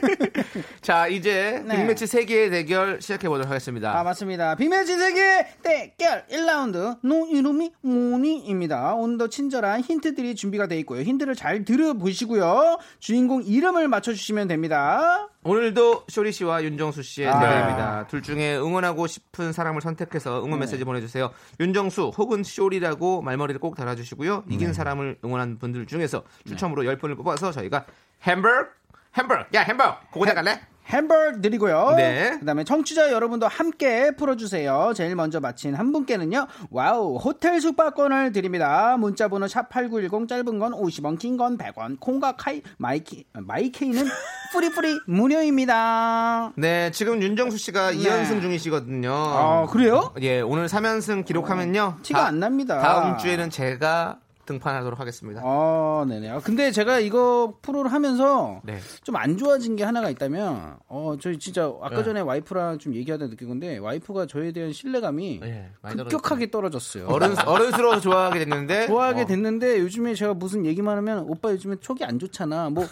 B: 자, 이제
K: 네.
B: 빅매치 세계의 대결 시작해 보도록 하겠습니다.
K: 아, 맞습니다. 비매지 세기의 대결 1라운드 너 이름이 뭐니입니다. 오늘도 친절한 힌트들이 준비가 돼 있고요. 힌트를 잘 들어보시고요. 주인공 이름을 맞춰주시면 됩니다.
B: 오늘도 쇼리 씨와 윤정수 씨의
K: 아.
B: 대결입니다. 둘 중에 응원하고 싶은 사람을 선택해서 응원
K: 네.
B: 메시지 보내주세요. 윤정수 혹은 쇼리라고 말머리를 꼭 달아주시고요.
K: 네.
B: 이긴 사람을 응원한 분들 중에서 추첨으로 10분을 뽑아서 저희가 햄버거, 햄버거, 야 햄버거, 그거 갈래?
K: 햄버거 드리고요.
B: 네.
K: 그다음에 청취자 여러분도 함께 풀어주세요. 제일 먼저 맞힌 한 분께는요. 와우 호텔 숙박권을 드립니다. 문자번호 샵 #8910 짧은 건 50원, 긴 건 100원. 콩과 카이 마이키 마이케이는 free free 무료입니다.
B: 네, 지금 윤정수 씨가
K: 네.
B: 2연승 중이시거든요.
K: 아 그래요?
B: 예, 오늘 3연승 기록하면요.
K: 티가
B: 다-
K: 안 납니다.
B: 다음 주에는 제가 등판하도록 하겠습니다.
K: 아, 네네. 아, 근데 제가 이거 프로를 하면서
B: 네.
K: 좀안 좋아진 게 하나가 있다면, 어, 저희 진짜 아까
B: 네.
K: 전에 와이프랑 좀 얘기하다 느낀 건데, 와이프가 저에 대한 신뢰감이
B: 예, 많이
K: 급격하게 떨어졌어요.
B: 어른, 어른스러워서 좋아하게 됐는데.
K: 좋아하게
B: 어.
K: 됐는데 요즘에 제가 무슨 얘기만 하면 오빠 요즘에 촉이 안 좋잖아. 뭐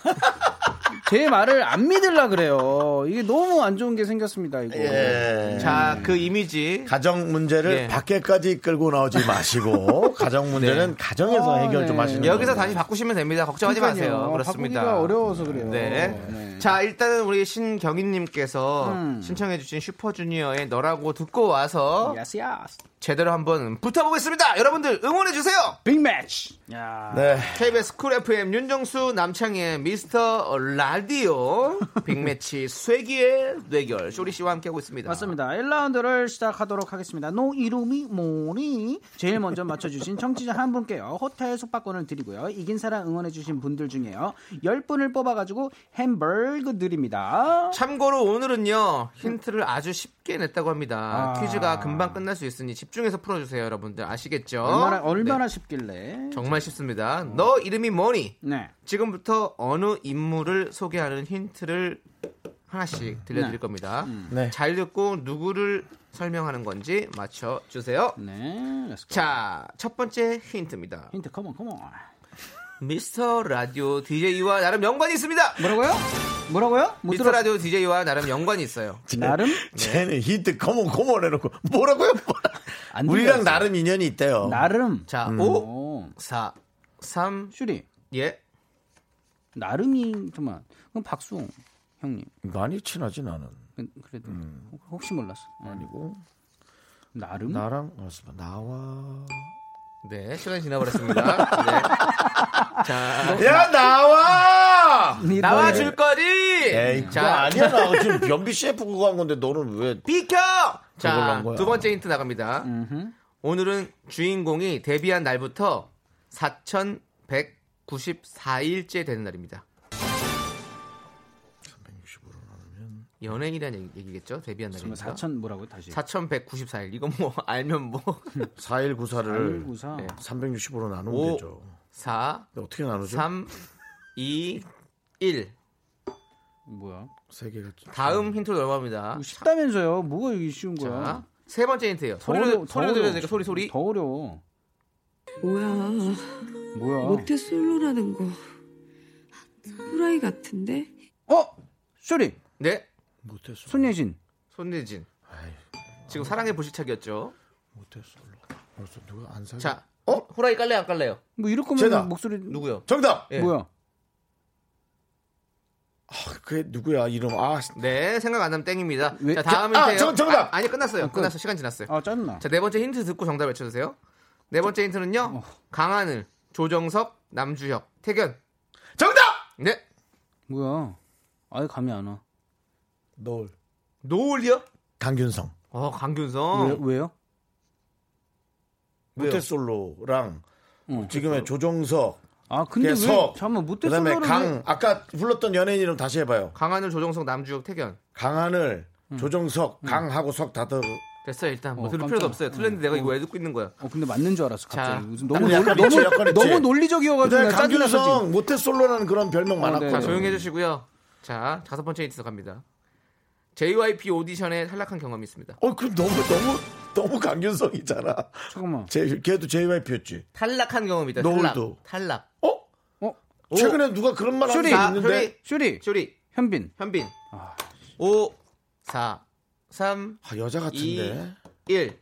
K: 제 말을 안 믿으려 그래요. 이게 너무 안 좋은 게 생겼습니다. 이거.
A: 예.
B: 자, 그 이미지.
A: 가정 문제를
B: 예.
A: 밖에까지 끌고 나오지 마시고 가정 문제는 가정에서
K: 아,
A: 해결
K: 네.
A: 좀 하시는
B: 여기서
A: 걸로.
B: 다시 바꾸시면 됩니다. 걱정하지
K: 그러니까요.
B: 마세요. 그렇습니다.
K: 바꾸기가 어려워서 그래요.
B: 네.
K: 네.
B: 자, 일단은 우리 신경희님께서
K: 음.
B: 신청해주신 슈퍼주니어의 너라고 듣고 와서
K: yes yes.
B: 제대로 한번 붙어보겠습니다. 여러분들 응원해 주세요.
K: 빅매치. 야.
A: 네.
B: KBS 쿨 FM 윤정수 남창희의 미스터 라디오 빅매치 세기의 대결 쇼리 씨와 함께하고 있습니다.
K: 맞습니다. 1라운드를 시작하도록 하겠습니다. 너 이름이 뭐니? 제일 먼저 맞춰주신 청취자 한 분께요. 호텔 숙박권을 드리고요. 이긴 사람 응원해 주신 분들 중에요. 10분을 뽑아가지고 햄버거 드립니다.
B: 참고로 오늘은요 힌트를 아주 쉽게 냈다고 합니다.
K: 아.
B: 퀴즈가 금방 끝날 수 있으니 집중해서 풀어주세요, 여러분들 아시겠죠?
K: 얼마나, 얼마나
B: 네,
K: 쉽길래.
B: 정말 쉽습니다. 너 이름이 뭐니?
K: 네.
B: 지금부터 어느 인물을 소개하는 힌트를 하나씩 들려드릴
K: 네.
B: 겁니다.
A: 네.
B: 잘 듣고 누구를 설명하는 건지 맞춰주세요.
K: 네.
B: 자, 첫 번째 힌트입니다.
K: 힌트 come on come on.
B: 미스터 라디오 DJ와 나름 연관이 있습니다.
K: 뭐라고요? 뭐라고요? 못
B: 미스터
K: 들었...
B: 라디오 DJ와 나름 연관이 있어요.
K: 나름?
A: 쟤는 힌트 come on come on 해놓고 뭐라고요?
K: 안
A: 우리랑. 나름 인연이 있대요.
K: 나름.
B: 자,
A: 음.
B: 5,
K: 오.
B: 4, 3,
K: 슈리.
B: 예.
K: 나름이 잠만. 그럼 박수홍 형님.
A: 많이 친하지 나는.
K: 그- 그래도 혹시 몰랐어. 네.
A: 아니고
K: 나름?
A: 나랑. 나와.
B: 네, 시간이 지나버렸습니다. 네. 자,
A: 야 나와.
K: 네,
B: 나와줄 거지?
A: 에이
B: 자,
A: 아니야 나 지금 연비 CF 그거 한 건데 너는 왜?
B: 비켜! 자. 두 번째 힌트 나갑니다.
K: 음흠.
B: 오늘은 주인공이 데뷔한 날부터 4,194일째 되는 날입니다. 연예인이라는 얘기- 얘기겠죠? 데뷔한 날이니까.
K: 4천 뭐라고요 다시?
B: 4,194일. 이건 뭐 알면 뭐
A: 4194를
K: 4194.
B: 네.
A: 360으로 나누면
B: 오.
A: 되죠.
B: 4,
A: 근데 어떻게 나누죠?
B: 3, 2, 1.
K: 뭐야?
A: 세 개가
B: 다음 힌트로 넘어갑니다.
K: 쉽다면서요? 뭐가 여기 쉬운 거야?
B: 자, 세 번째 힌트예요. 소리를
K: 어려워.
B: 들려야 되니까 소리 소리.
K: 더 어려워.
F: 뭐야
K: 뭐야?
F: 모태 솔로라는 거 후라이 같은데
K: 어? 쇼리
B: 네.
A: 못했어.
K: 손예진
B: 손예진.
A: 아이,
B: 지금 사랑의 불시착이었죠.
A: 못했어. 벌써 누가 안 사?
B: 자, 어? 후라이 깔래 안 깔래요?
K: 뭐 이럴 거면
A: 쟤다.
K: 목소리
B: 누구요?
A: 정답.
B: 예.
K: 뭐야?
A: 아, 그게 누구야 이름? 아,
B: 네, 생각 안 나면 땡입니다.
K: 왜?
B: 자, 다음
A: 저- 아. 정- 정답!
B: 아, 니 끝났어요.
K: 어, 끝.
B: 끝났어. 시간 지났어요.
K: 아 짜증나.
B: 자, 네 번째 힌트 듣고 정답 외쳐주세요. 네 번째 힌트는요.
K: 어.
B: 강하늘, 조정석, 남주혁, 태견.
A: 정답.
B: 네.
K: 뭐야? 아예 감이 안 와.
A: 노을.
B: 노을이요?
A: 강균성.
B: 어, 강균성.
K: 왜, 왜요?
B: 왜요?
A: 모태솔로랑
K: 어.
A: 지금의 조정석,
K: 아 근데 왜
A: 석,
K: 잠깐만 못했
A: 그다음에 강
K: 왜-
A: 아까 불렀던 연예인 이름 다시 해 봐요.
B: 강하늘, 조정석, 남주혁, 태견.
A: 강하늘, 조정석, 강하고 석 다 들
B: 됐어요, 일단. 뭐
K: 어,
B: 들을
K: 깜짝이야.
B: 필요도 없어요. 틀렸는데 내가
K: 어.
B: 이거 왜 듣고 있는 거야?
K: 어 근데 맞는 줄 알았어 갑자기
B: 자,
K: 무슨 너무
A: 약간
K: 논리,
A: 있지,
K: 너무
A: 약간.
K: 너무 논리적이어가지고.
A: 강균성 모태솔로라는 그런 별명 많았고.
K: 네.
B: 자, 조용히 해주시고요. 자, 다섯 번째 힌트 갑니다. JYP 오디션에 탈락한 경험이 있습니다.
A: 어, 그 너무 너무 너무 강균성이잖아.
K: 잠깐만
A: 제 걔도 JYP였지.
B: 탈락한 경험이다.
A: 노을도.
B: 탈락. 탈락.
A: 어?
K: 어
A: 최근에 누가 그런 말
K: 쇼리,
A: 하는 게 있는데
K: 쇼리,
B: 쇼리,
K: 현빈.
B: 현빈. 5, 4, 3,
A: 아, 여자 같은데.
B: 1.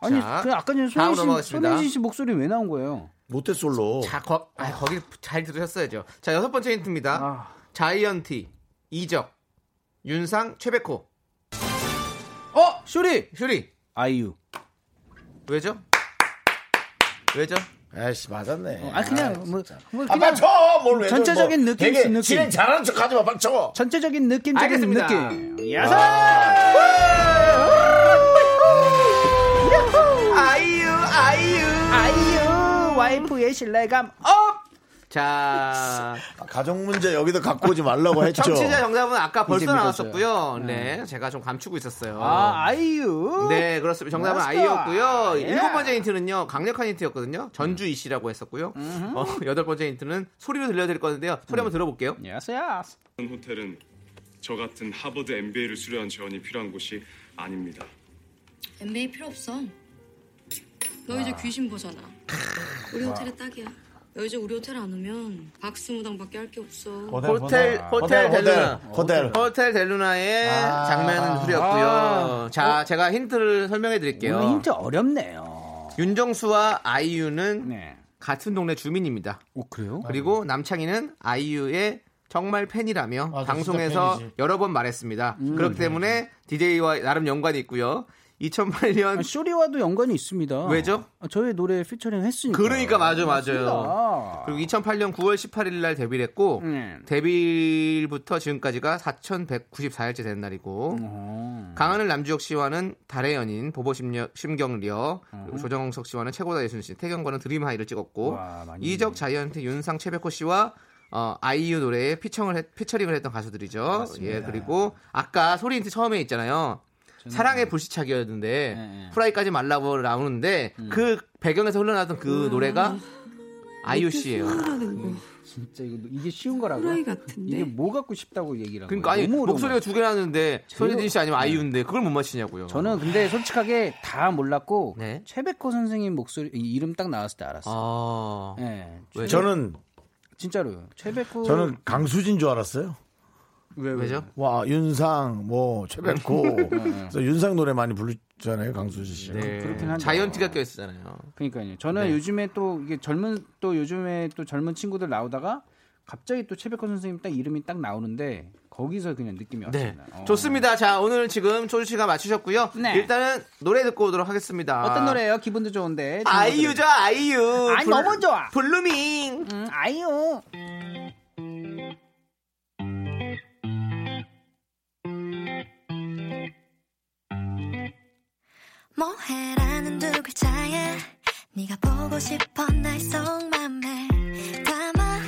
K: 아니,
B: 자,
K: 그 아까 전에 손예진, 씨 목소리 왜 나온 거예요?
A: 모태 솔로.
B: 자, 거, 아, 거기 잘 들으셨어야죠. 자, 여섯 번째 힌트입니다.
K: 아.
B: 자이언티, 이적, 윤상, 최백호.
K: 어, 쇼리,
B: 쇼리.
K: 아이유.
B: 왜죠? 왜죠?
A: 에이씨, 맞았네.
K: 어, 아 그냥 뭐, 뭐
A: 아,
K: 그냥
A: 맞춰! 뭘왜
K: 전체적인 느낌,
A: 되게
K: 느낌.
A: 진행 잘하는 척 하지 마, 맞춰!
K: 전체적인 느낌적인
B: 알겠습니다.
K: 느낌. 야사.
B: 아이유, 아이유.
K: 아이유 와이프의 신뢰감 up.
B: 자,
A: 가정 문제 여기도 갖고 오지 말라고 했죠.
B: 청취자 정답은 아까 벌써 나왔었고요. 네, 제가 좀 감추고 있었어요.
K: 아 아이유.
B: 네, 그렇습니다. 정답은
K: 맞았어.
B: 아이였고요.
K: 예.
B: 일곱 번째 힌트는요, 강력한 힌트였거든요. 전주 이 씨라고 했었고요. 어, 여덟 번째 힌트는 소리로 들려드릴 건데요. 소리 한번 들어볼게요.
K: 야스 야스.
L: 호텔은 저 같은 하버드 MBA를 수료한 재원이 필요한 곳이 아닙니다.
F: MBA 필요 없어. 너 이제 귀신 보잖아. 우리 호텔에 딱이야. 너 이제 우리 호텔 안 오면 박스무당밖에 할 게 없어.
B: 호텔, 호텔, 델루나.
A: 호텔.
B: 호텔 델루나의
A: 아.
B: 장면은 소리였고요. 자, 제가 힌트를 설명해 드릴게요.
K: 힌트 어렵네요.
B: 윤정수와 아이유는
K: 네.
B: 같은 동네 주민입니다.
K: 오 그래요?
B: 그리고 남창희는 아이유의 정말 팬이라며
A: 맞아,
B: 방송에서. 여러 번 말했습니다.
K: 음.
B: 그렇기 때문에 DJ와 나름 연관이 있고요. 2008년
K: 아, 쇼리와도 연관이 있습니다.
B: 왜죠?
K: 아, 저희 노래 피처링 했으니까.
B: 그러니까 맞아 맞아요.
K: 맞습니다.
B: 그리고 2008년 9월 18일 날 데뷔를 했고
K: 네.
B: 데뷔일부터 지금까지가 4,194일째 된 날이고
K: 어.
B: 강하늘 남주혁 씨와는 달의 연인 보보경심 려, 어. 그리고 조정석 씨와는 최고다 이순신, 택연과는 드림하이를 찍었고
K: 와,
B: 이적 자이언티 윤상 최백호 씨와 어, 아이유 노래에 피청을 했, 피처링을 했던 가수들이죠. 예 그리고 아까 소리 힌트 처음에 있잖아요. 사랑의 불시착이었는데
K: 네.
B: 프라이까지 말라고 나오는데
K: 음.
B: 그 배경에서 흘러나왔던 그 노래가 아이유 씨예요.
K: 진짜 이거 이게 쉬운 거라고?
F: 프라이 같은데.
K: 이게 뭐 갖고 싶다고 얘기를 한
B: 그러니까
K: 거예요?
B: 아니 목소리가. 두 개 나는데 손예진 씨 아니면 아이유인데 그걸 못 맞히냐고요.
K: 저는 근데 솔직하게 다 몰랐고
B: 네.
K: 최백호 선생님 목소리 이 이름 딱 나왔을 때 알았어요.
B: 아
K: 네.
B: 왜?
A: 저는,
K: 진짜로요. 최백호
A: 저는 강수진 줄 알았어요.
K: 왜, 왜?
B: 왜 죠?
A: 와, 윤상, 뭐, 최백호. 그래서 윤상 노래 많이 부르잖아요, 강수진 씨.
B: 네.
K: 그렇긴 하죠.
B: 자이언티가 껴 있었잖아요.
K: 그러니까요. 저는
B: 네.
K: 요즘에 또 이게 젊은 또 요즘에 또 젊은 친구들 나오다가 갑자기 또 최백호 선생님 딱 이름이 딱 나오는데 거기서 그냥 느낌이
B: 네.
K: 왔습니다. 어.
B: 좋습니다. 자, 오늘 지금 조주 씨가 맞추셨고요.
K: 네.
B: 일단은 노래 듣고 오도록 하겠습니다.
K: 어떤 노래예요? 기분도 좋은데.
B: 아이유죠, 아이유.
K: 아니, 너무 좋아.
B: 블루밍.
K: 음, 아이유.
G: 보고 싶어 나의 속마음을 담아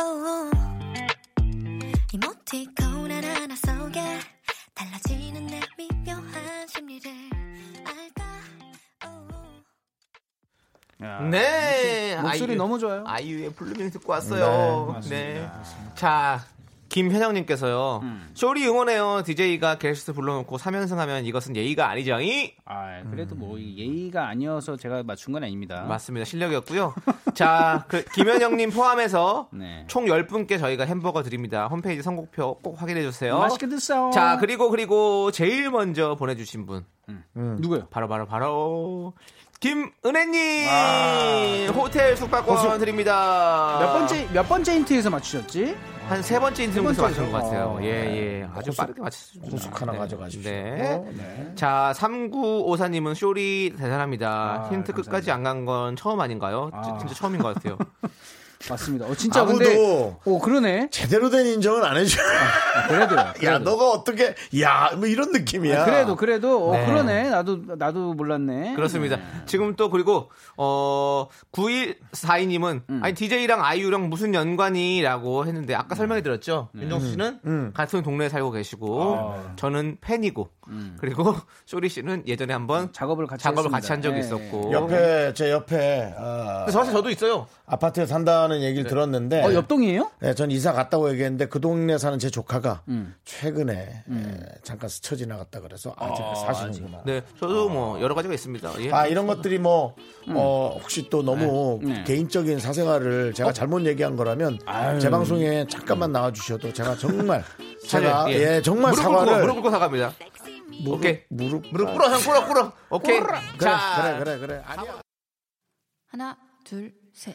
G: 우. 이모티콘 하나하나 속에 달라지는 내 미묘한 심리를 알까 우.
B: 네.
K: 목소리
B: 아이유.
K: 너무 좋아요.
B: 아이유의 블루밍 듣고 왔어요. 네. 자, 김현영님께서요.
K: 음.
B: 쇼리 응원해요. DJ가 게스트 불러놓고 3연승 하면 이것은 예의가 아니죠. 이?
K: 아, 그래도 뭐 이게 예의가 아니어서 제가 맞춘 건 아닙니다.
B: 맞습니다. 실력이었고요. 자, 그 김현영님 포함해서
K: 네.
B: 총 10분께 저희가 햄버거 드립니다. 홈페이지 선곡표 꼭 확인해 주세요.
K: 맛있게 드세요.
B: 자, 그리고 그리고 제일 먼저 보내주신 분
K: 누구요?
B: 바로 바로 바로 김은혜님 호텔 숙박권 드립니다.
K: 몇 번째 몇 번째 힌트에서 맞추셨지?
B: 한 세 번째
K: 번째죠?
B: 맞춘 것 같아요.
K: 어,
B: 예, 예. 아주 빠르게 맞췄습니다.
A: 고숙 하나
B: 네.
A: 가져가십시오.
B: 네.
A: 네.
B: 자, 3954님은 쇼리 대단합니다.
K: 아,
B: 힌트 끝까지 안 간 건 처음 아닌가요? 지-
K: 아.
B: 진짜 처음인 것 같아요.
K: 맞습니다. 어, 진짜
A: 아무도
K: 근데 오 그러네.
A: 제대로 된 인정을 안 해줘.
K: 그래도요.
A: 야,
K: 그래도.
A: 너가 어떻게, 야, 뭐 이런 느낌이야.
K: 아, 그래도 그래도 어,
B: 네.
K: 그러네. 나도 나도 몰랐네.
B: 그렇습니다. 지금 또 그리고 어 9142님은
K: 음.
B: 아니 DJ랑 아이유랑 무슨 연관이라고 했는데 아까 설명해 드렸죠. 윤정수 씨는
A: 음.
B: 같은 동네에 살고 계시고
K: 아.
B: 저는 팬이고 그리고 쇼리 씨는 예전에 한번
K: 작업을 같이
B: 작업을
K: 했습니다.
B: 같이 한 적이
K: 예,
B: 있었고
A: 옆에, 제 옆에, 어,
B: 근데 사실 저도 있어요.
A: 아파트에 산다는 사는 얘기를 들었는데.
K: 어, 옆동이에요?
A: 네, 전 이사 갔다고 얘기했는데 그 동네 사는 제 조카가
K: 음.
A: 최근에 에, 잠깐 스쳐 지나갔다 그래서 아직 사시는구나.
B: 네, 저도 뭐 여러 가지가 있습니다. 예.
A: 아 이런 것들이 뭐 어, 혹시 또 너무
K: 네.
A: 개인적인 사생활을 제가 잘못 얘기한 거라면
K: 아유.
A: 제 방송에 잠깐만 나와주셔도 제가 정말 제가
B: 사죄,
A: 예, 정말
B: 무릎
A: 사과를
B: 꿇고, 무릎 꿇고 사과합니다.
A: 무릎,
B: 오케이.
A: 무릎
B: 무릎 꿇어, 형 꿇어, 꿇어. 오케이.
A: 그래
B: 자,
A: 그래 그래 그래 아니야.
G: 하나, 둘, 셋.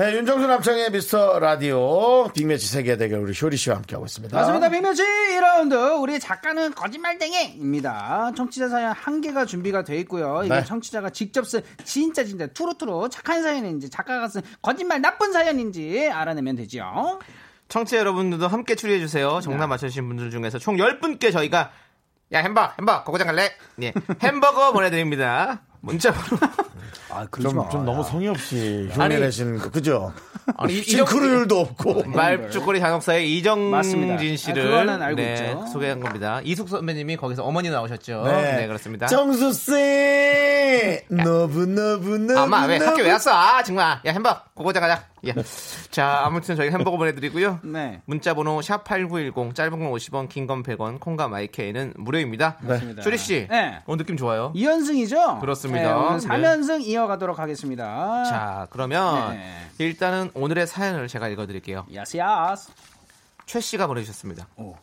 A: 네, 윤정수 남창의 미스터 라디오 빅매치 세계 대결 우리 쇼리 씨와 함께하고 있습니다.
K: 맞습니다. 빅매치 2라운드. 우리 작가는 거짓말쟁이입니다. 청취자 사연 한 개가 준비가 돼 있고요. 이게
A: 네.
K: 청취자가 직접 쓴 진짜 진짜 투루투루 착한 사연인지 작가가 쓴 거짓말 나쁜 사연인지 알아내면 되죠.
B: 청취자 여러분들도 함께 추리해 주세요. 정답 맞춰주신 분들 중에서 총 10분께 저희가 야 햄버거 햄버거 고고장 갈래? 예 햄버거 보내드립니다. 문자번호
K: 아,
A: 좀, 좀 너무 성의 없이 흉내내시는 거 그죠?
B: 아니, 이-
A: 싱크로율도 없고
B: 말죽거리 잔혹사의 이정진. 씨를
K: 아, 알고
B: 네,
K: 있죠.
B: 소개한 겁니다. 이숙 선배님이 거기서 어머니 나오셨죠.
A: 네.
B: 네, 그렇습니다.
A: 정수 씨, 너브 너브 너브.
B: 엄마 왜 학교. 왜 왔어? 아 정말 야 햄버거 고고장 가자. 예. 자 아무튼 저희 햄버거 보내드리고요.
K: 네.
B: 문자번호 샵 #8910 짧은 건 50원, 긴 건 100원, 콩과 마이케이는 무료입니다.
K: 맞습니다.
B: 쇼리 씨,
K: 네.
B: 오늘 느낌 좋아요.
K: 2연승이죠?
B: 그렇습니다.
K: 네, 오늘
B: 네.
K: 3연승 이어가도록 하겠습니다.
B: 자 그러면
K: 네.
B: 일단은 오늘의 사연을 제가 읽어드릴게요.
K: 야스 야스.
B: 최 씨가 보내주셨습니다.
K: 오.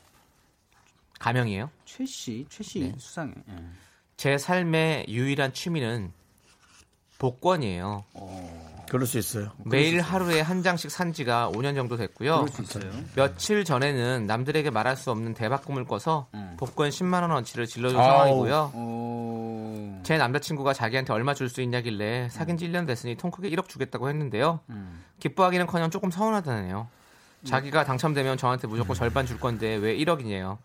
B: 가명이에요.
K: 최 씨, 최씨
B: 네.
K: 수상해. 예.
B: 제 삶의 유일한 취미는 복권이에요.
A: 그럴 수 있어요.
B: 매일 하루에 한 장씩 산 지가 5년 정도 됐고요.
K: 그럴 수 있어요.
B: 며칠 전에는 남들에게 말할 수 없는 대박 꿈을 꿔서
K: 음.
B: 복권 10만 원어치를 질러준. 상황이고요.
K: 오.
B: 제 남자친구가 자기한테 얼마 줄 수 있냐길래 사귄 지 1년 됐으니 통 크게 1억 주겠다고 했는데요.
K: 음.
B: 기뻐하기는커녕 조금 서운하다네요. 자기가 당첨되면 저한테 무조건 절반 줄 건데 왜 1억이네요.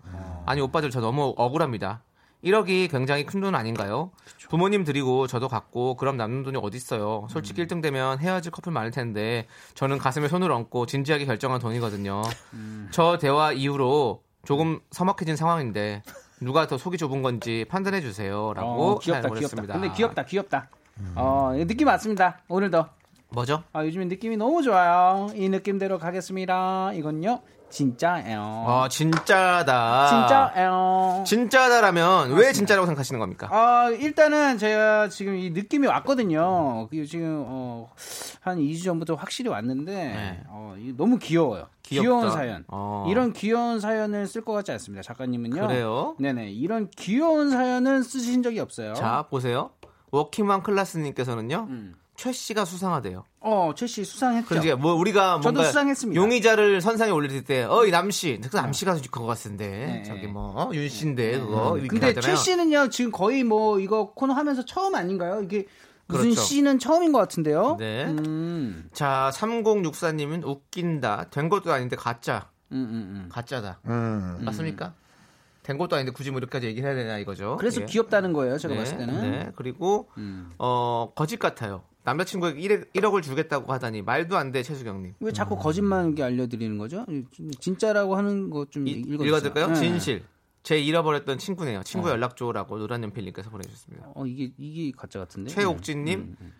B: 아니 오빠들 저 너무 억울합니다. 1억이 굉장히 큰 돈 아닌가요? 부모님 드리고 저도 갖고 그럼 남는 돈이 어디 있어요? 솔직히 1등 되면 헤어질 커플 많을 텐데 저는 가슴에 손을 얹고 진지하게 결정한 돈이거든요. 저 대화 이후로 조금 서먹해진 상황인데 누가 더 속이 좁은 건지 판단해 주세요라고
K: 어, 귀엽다,
B: 사연을
K: 귀엽다.
B: 보냈습니다.
K: 근데 귀엽다, 귀엽다. 어, 느낌 맞습니다. 오늘도.
B: 뭐죠?
K: 아, 요즘에 느낌이 너무 좋아요. 이 느낌대로 가겠습니다. 이건요, 진짜예요.
B: 아 진짜다.
K: 진짜예요.
B: 진짜다라면 왜 진짜라고 생각하시는 겁니까?
K: 아, 일단은 제가 지금 이 느낌이 왔거든요. 그 지금 어, 한 2주 전부터 확실히 왔는데
B: 네.
K: 어, 너무 귀여워요.
B: 귀엽다.
K: 귀여운 사연.
B: 어.
K: 이런 귀여운 사연을 쓸 것 같지 않습니다. 작가님은요.
B: 그래요?
K: 네네. 이런 귀여운 사연은 쓰신 적이 없어요.
B: 자 보세요. 워킹맘 클라스님께서는요.
K: 음.
B: 최 씨가 수상하대요.
K: 어, 최 씨 수상했죠.
B: 그러니까 뭐 우리가
K: 저도
B: 뭔가
K: 수상했습니다.
B: 용의자를 선상에 올릴 때, 어 이 남씨, 그 남씨가 그거 같은데,
K: 네.
B: 저기 뭐윤 씨인데 그거 이렇게
K: 근데
B: 하잖아요.
K: 최 씨는요 지금 거의 뭐 이거 코너 하면서 처음 아닌가요? 이게 무슨
B: 그렇죠.
K: 씨는 처음인 것 같은데요.
B: 네.
K: 음,
B: 자 3064님은 웃긴다. 된 것도 아닌데 가짜,
K: 음, 음, 음.
B: 가짜다.
A: 음.
B: 맞습니까? 된 것도 아닌데 굳이 뭐 이렇게까지 얘기를 해야 되냐 이거죠.
K: 그래서
B: 예.
K: 귀엽다는 거예요. 제가
B: 네,
K: 봤을 때는.
B: 네. 그리고
K: 음.
B: 어 거짓 같아요. 남자친구에게 1억, 1억을 주겠다고 하다니 말도 안 돼 최수경님.
K: 왜 자꾸 거짓말 이렇게 알려드리는 거죠? 진짜라고 하는 거좀
B: 이-
K: 읽어주세요.
B: 읽어드릴까요?
K: 네.
B: 진실. 제 잃어버렸던 친구네요. 친구
K: 어.
B: 연락 줘라고 노란연필님께서 보내주셨습니다.
K: 어 이게 이게 가짜 같은데.
B: 최옥진님,
K: 음, 음.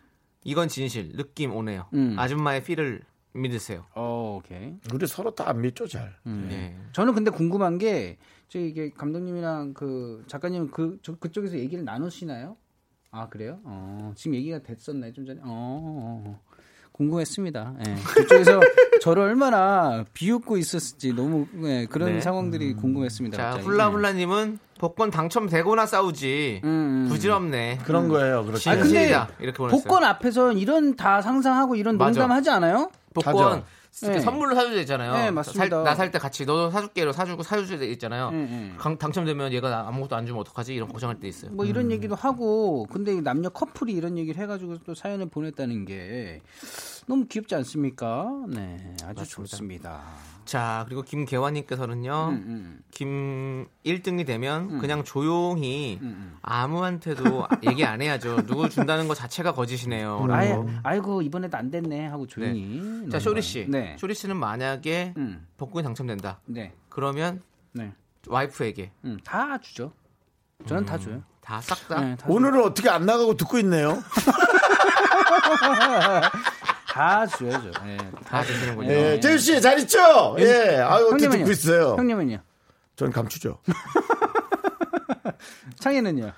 B: 이건 진실. 느낌 오네요.
K: 음.
B: 아줌마의 필을 믿으세요.
K: 어 오케이.
A: 우리 서로 다 안 믿죠 잘.
K: 음.
B: 네.
K: 저는 근데 궁금한 게, 저 이게 감독님이랑 그 작가님 그, 저, 그쪽에서 얘기를 나누시나요? 아, 그래요? 어, 지금 얘기가 됐었나요? 좀 전에? 어, 어, 어. 궁금했습니다. 예. 그쪽에서 저를 얼마나 비웃고 있었을지 너무 예, 그런
B: 네.
K: 상황들이 궁금했습니다.
B: 자,
K: 갑자기.
B: 훌라훌라님은 복권 당첨되거나 싸우지.
K: 음, 음.
B: 부질없네.
A: 그런 거예요. 그렇죠.
K: 아, 근데.
B: 이렇게 보냈어요.
K: 복권 앞에서 이런 다 상상하고 이런
B: 맞아.
K: 농담하지 않아요?
B: 복권
A: 하죠.
K: 네.
B: 선물로 사줘야 되잖아요.
K: 네, 맞습니다.
B: 나 살 때 같이 너도 사줄게로 사주고 사줘야 돼 있잖아요.
K: 음, 음.
B: 강- 당첨되면 얘가 나 아무것도 안 주면 어떡하지? 이런 걱정할 때 있어요.
K: 뭐 이런 얘기도 하고 근데 남녀 커플이 이런 얘기를 해가지고 또 사연을 보냈다는 게 너무 귀엽지 않습니까? 네, 아주 좋습니다.
B: 자, 그리고 김계환님께서는요,
K: 음,
B: 김 1등이 되면
K: 음.
B: 그냥 조용히 아무한테도 얘기 안 해야죠. 누굴 준다는 것 자체가 거짓이네요.
K: 아예. 아이고 이번에도 안 됐네 하고 조용히.
B: 자,
K: 넘어가요.
B: 쇼리 씨.
K: 네.
B: 쇼리 씨는 만약에
K: 음.
B: 복권이 당첨된다.
K: 네.
B: 그러면
K: 네.
B: 와이프에게
K: 음, 다 주죠. 저는 다 줘요.
B: 다 싹 다.
K: 네, 다
A: 오늘은 어떻게 안 나가고 듣고 있네요.
K: 다 줘야죠. 네,
B: 다 주시는군요.
A: 예, 재유 씨잘 있죠? 예, 아유 어떻게
K: 형님은요?
A: 듣고 있어요?
K: 형님은요?
A: 전 감추죠.
K: 창희는요?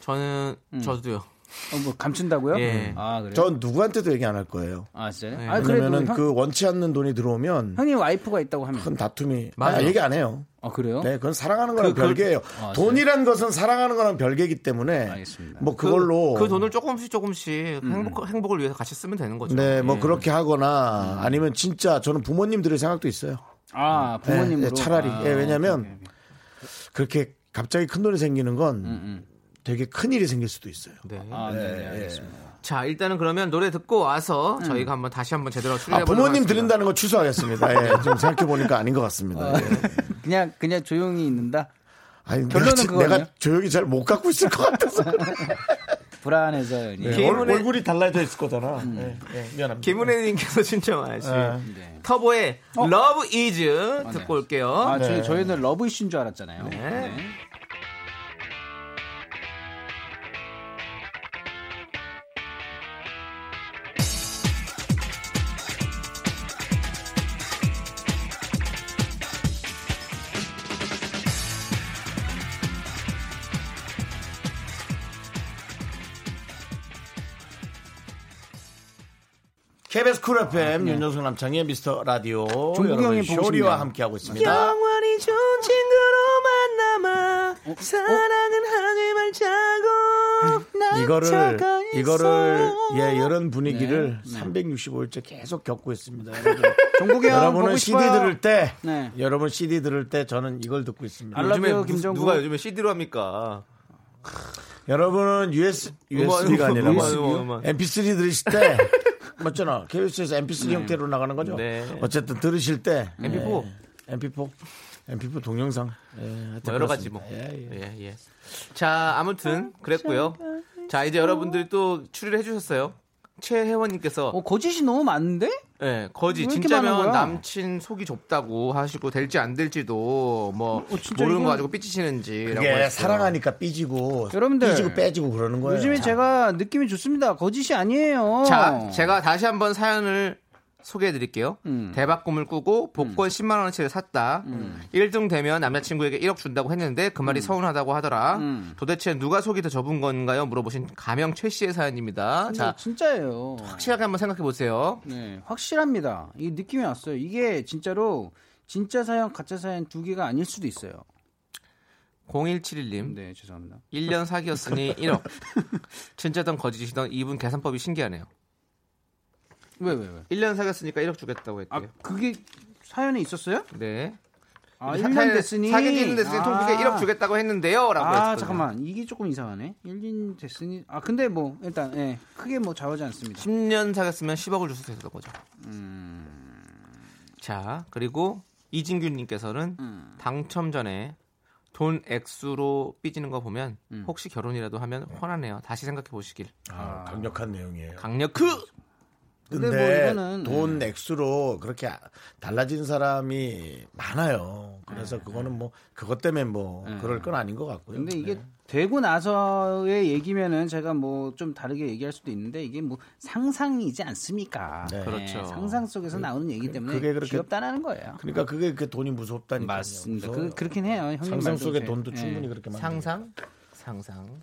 B: 저는 저도요.
K: 어, 뭐 감춘다고요?
B: 예.
K: 아 그래요?
A: 전 누구한테도 얘기 안 할 거예요.
K: 아 진짜요?
B: 네.
K: 아 형,
A: 그 원치 않는 돈이 들어오면
K: 형님 와이프가 있다고 하면
A: 큰 다툼이
B: 맞아요.
A: 아, 얘기 안 해요.
K: 아 그래요?
A: 네, 그건 사랑하는 거랑
B: 그-
A: 별개예요.
K: 아,
A: 돈이란 것은 사랑하는 거랑 별개이기 때문에
K: 알겠습니다.
A: 뭐
B: 그-
A: 그걸로
B: 그, 돈을 조금씩 조금씩 행복, 행복을 위해서 같이 쓰면 되는 거죠.
A: 네, 뭐
B: 예.
A: 그렇게 하거나 아니면 진짜 저는 부모님 들을 생각도 있어요.
K: 아
A: 네,
K: 부모님으로
A: 네, 차라리
K: 아,
A: 예, 왜냐면
K: 오케이, 오케이.
A: 그렇게 갑자기 큰 돈이 생기는 건
K: 음.
A: 되게 큰 일이 생길 수도 있어요.
B: 네.
K: 아, 네, 네,
A: 예.
K: 알겠습니다.
B: 자, 일단은 그러면 노래 듣고 와서 저희가 한번 다시 한번 제대로
A: 아,
B: 추리해 보도록
A: 부모님
B: 하겠습니다.
A: 들은다는 거 취소하겠습니다. 예, 좀 생각해 보니까 아닌 것 같습니다. 예.
K: 그냥 그냥 조용히 있는다.
A: 아니,
K: 결론은
A: 내가,
K: 그거네요?
A: 내가 조용히 잘 못 갖고 있을 것 같아서.
K: 불안해서 예.
A: 예, 얼, 얼굴이 달라져 있을 거잖아. 예, 예, 미안합니다.
B: 김은혜님께서 신청하신
K: 네.
B: 터보의 Love Is 듣고 올게요.
K: 아
A: 네.
K: 저희 저희는 러브 이슈인 줄 알았잖아요.
A: KBS 쿨 FM 윤정수 남창희의 미스터 라디오 여러분 쇼리와. 함께하고 있습니다.
B: 영원히 좋은 친구로 만 남아 사랑은 하지 말자고
A: 이거를 이거를 예 이런
K: 네.
A: 분위기를 365일째 계속 겪고 있습니다. 여러분.
K: 종국이 형
A: 여러분은 CD
K: 싶어요.
A: 들을 때
K: 네.
A: 여러분 CD 들을 때 저는 이걸 듣고 있습니다.
B: 요즘에
K: 김종국.
B: 누가 요즘에 CD로 합니까?
A: 여러분은 US,
B: 음악,
A: USB가 아니라
B: 음악,
A: 뭐
B: 음악, 음악.
A: MP3 들으실 때 맞잖아. KBS에서 MP3 형태로 나가는 거죠.
B: 네.
A: 어쨌든 들으실 때
B: MP4.
A: 예, MP4 MP4 동영상 예,
B: 뭐 여러 가지. 뭐.
A: 예, 예.
B: 예, 예. 자, 아무튼 그랬고요. 자, 이제 여러분들이 또 추리를 해주셨어요. 최혜원님께서
K: 어 거짓이 너무 많은데?
B: 예, 거지 진짜면? 남친 속이 좁다고 하시고 될지 안 될지도 뭐
K: 어,
B: 모르는 거
K: 이건-
B: 가지고 삐치시는지라고
A: 그게. 사랑하니까 삐지고
K: 여러분들,
A: 삐지고 빼지고 그러는 거예요.
K: 요즘에 제가 느낌이 좋습니다. 거짓이 아니에요.
B: 자, 제가 다시 한번 사연을 소개해 드릴게요.
K: 음.
B: 대박 꿈을 꾸고 복권 10만 원어치를 샀다. 1등 되면 남자친구에게 1억 준다고 했는데 그 말이 서운하다고 하더라.
K: 음.
B: 도대체 누가 속이 더 좁은 건가요? 물어보신 가명 최 씨의 사연입니다.
K: 근데
B: 자,
K: 진짜예요.
B: 확실하게 한번 생각해 보세요.
K: 네, 확실합니다. 이 느낌이 왔어요. 이게 진짜로 진짜 사연, 가짜 사연 두 개가 아닐 수도 있어요.
B: 0171님.
K: 네, 죄송합니다.
B: 1년 사귀었으니 1억. 진짜든 거짓이든 이분 계산법이 신기하네요.
K: 왜, 왜, 왜?
B: 1년 사귀었으니까 1억 주겠다고
K: 아,
B: 했대요.
K: 그게 사연에 있었어요?
B: 네.
K: 아,
B: 사-
K: 1년 됐으니.
B: 사귀는 됐으니 통크게 1억 주겠다고 했는데요. 라고
K: 아,
B: 했거든요.
K: 잠깐만. 이게 조금 이상하네. 1년 됐으니. 아, 근데 뭐, 일단, 예. 크게 뭐 좌우하지 않습니다.
B: 10년 사귀었으면 10억을 줄 수 있었던 거죠.
K: 음.
B: 자, 그리고 이진규님께서는
K: 음.
B: 당첨 전에 돈 액수로 삐지는 거 보면
K: 음.
B: 혹시 결혼이라도 하면 화나네요. 다시 생각해 보시길.
A: 아, 강력한 내용이에요.
B: 강력 크!
K: 근데
A: 근데,
K: 뭐 이거는,
A: 돈
K: 네.
A: 액수로 그렇게 달라진 사람이 많아요. 그래서 그거는 뭐 그것 때문에 뭐
K: 네.
A: 그럴 건 아닌 것 같고요.
K: 근데 이게
A: 네.
K: 되고 나서의 얘기면은 제가 뭐 좀 다르게 얘기할 수도 있는데 이게 뭐 상상이지 않습니까?
A: 네.
B: 그렇죠.
K: 상상 속에서 나오는 얘기 때문에
A: 그게 그렇게-
K: 귀엽다라는 거예요.
A: 그러니까 그게 그 돈이 무섭다니까.
K: 맞습니다. 그, 그렇긴 해요. 형님
A: 상상 속의
K: 제-
A: 돈도
K: 예.
A: 충분히 그렇게 많아요.
B: 상상? 상상.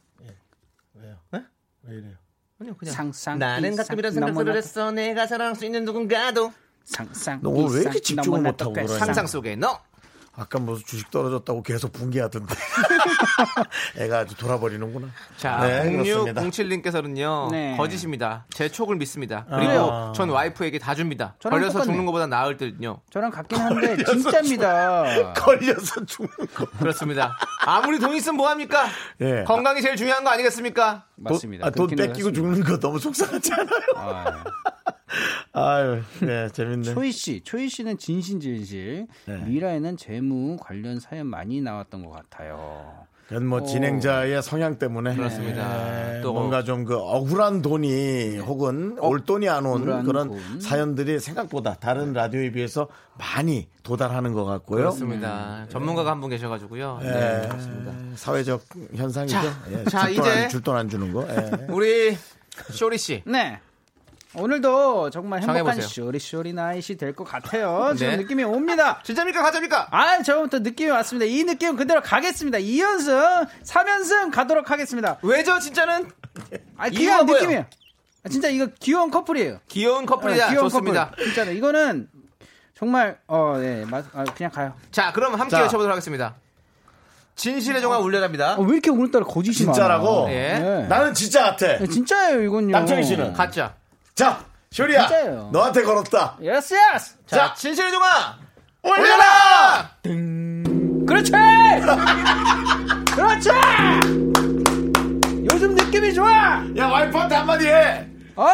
A: 왜요?
B: 네?
A: 왜 이래요?
B: 아니요, 그냥.
K: 상상.
B: 나는
K: 이상,
B: 가끔 이런 생각들을
K: 너무나
B: 했어. 내가 사랑할 수 있는 누군가도.
K: 상상.
A: 너 오늘 왜 이렇게 집중을 못하고 그러냐?
B: 상상 속에 너.
A: 아까 무슨 주식 떨어졌다고 계속 붕괴하던데. 애가 아주 돌아버리는구나.
B: 자,
A: 네, 그렇습니다.
B: 0607님께서는요.
K: 네.
B: 거짓입니다. 제 촉을 믿습니다. 그리고
A: 아.
B: 전 와이프에게 다 줍니다. 걸려서
K: 똑같네.
B: 죽는 것보다 나을 듯요.
K: 저랑 같긴 한데 진짜입니다.
A: 걸려서 죽는 거.
B: 그렇습니다. 아무리 돈 있으면 뭐합니까?
A: 예.
B: 건강이 제일 중요한 거 아니겠습니까?
K: 맞습니다.
A: 돈, 아, 돈 뺏기고
K: 했습니다.
A: 죽는 거 너무 속상하지 않아요?
K: 아,
A: 아유, 네, 재밌네.
K: 초이 씨, 초이 씨는 진신진실,
A: 네.
K: 미라에는 재무 관련 사연 많이 나왔던 것 같아요.
A: 그건 뭐
K: 어.
A: 진행자의 성향 때문에
B: 그렇습니다.
A: 네,
B: 또
A: 뭔가 좀 그 억울한 돈이 혹은 올 돈이 안 온 그런
K: 돈.
A: 사연들이 생각보다 다른 라디오에 비해서 많이 도달하는 것 같고요.
B: 그렇습니다. 전문가가 한 분 계셔가지고요.
A: 예,
B: 네, 그렇습니다.
A: 사회적 현상이죠.
B: 자,
A: 예,
B: 자,
A: 줄돈 안-
B: 이제
A: 줄 돈 안 주는 거. 예.
B: 우리 쇼리 씨.
K: 네. 오늘도 정말 행복한. 쇼리쇼리 나잇이 될것 같아요. 지금
B: 네.
K: 느낌이 옵니다.
B: 진짜입니까? 가짜입니까?
K: 아, 저부터 느낌이 왔습니다. 이 느낌 그대로 가겠습니다. 2연승, 3연승 가도록 하겠습니다.
B: 왜죠, 진짜는?
K: 아, 귀여운? 느낌이에요. 아, 진짜 이거 귀여운 커플이에요.
B: 귀여운 커플이다.
K: 네, 귀여운
B: 좋습니다.
K: 커플. 진짜로 이거는 정말 어, 네, 맞, 아, 그냥 가요.
B: 자, 그럼 함께
A: 자.
B: 외쳐보도록 하겠습니다. 진실의 종아 울려갑니다.
K: 어, 왜 이렇게 오늘따라 거짓이
A: 진짜라고?
K: 많아?
B: 예.
K: 네.
A: 나는 진짜 같아.
K: 네, 진짜예요, 이건요.
A: 남창희 씨는?
B: 가짜.
A: 자, 쇼리야.
K: 진짜예요.
A: 너한테 걸었다.
K: yes, yes.
B: 자,
A: 자.
B: 진실의 종아
A: 올려라!
K: 그렇지! 그렇지! 요즘 느낌이 좋아!
A: 야, 와이프한테 한마디 해.
K: 어?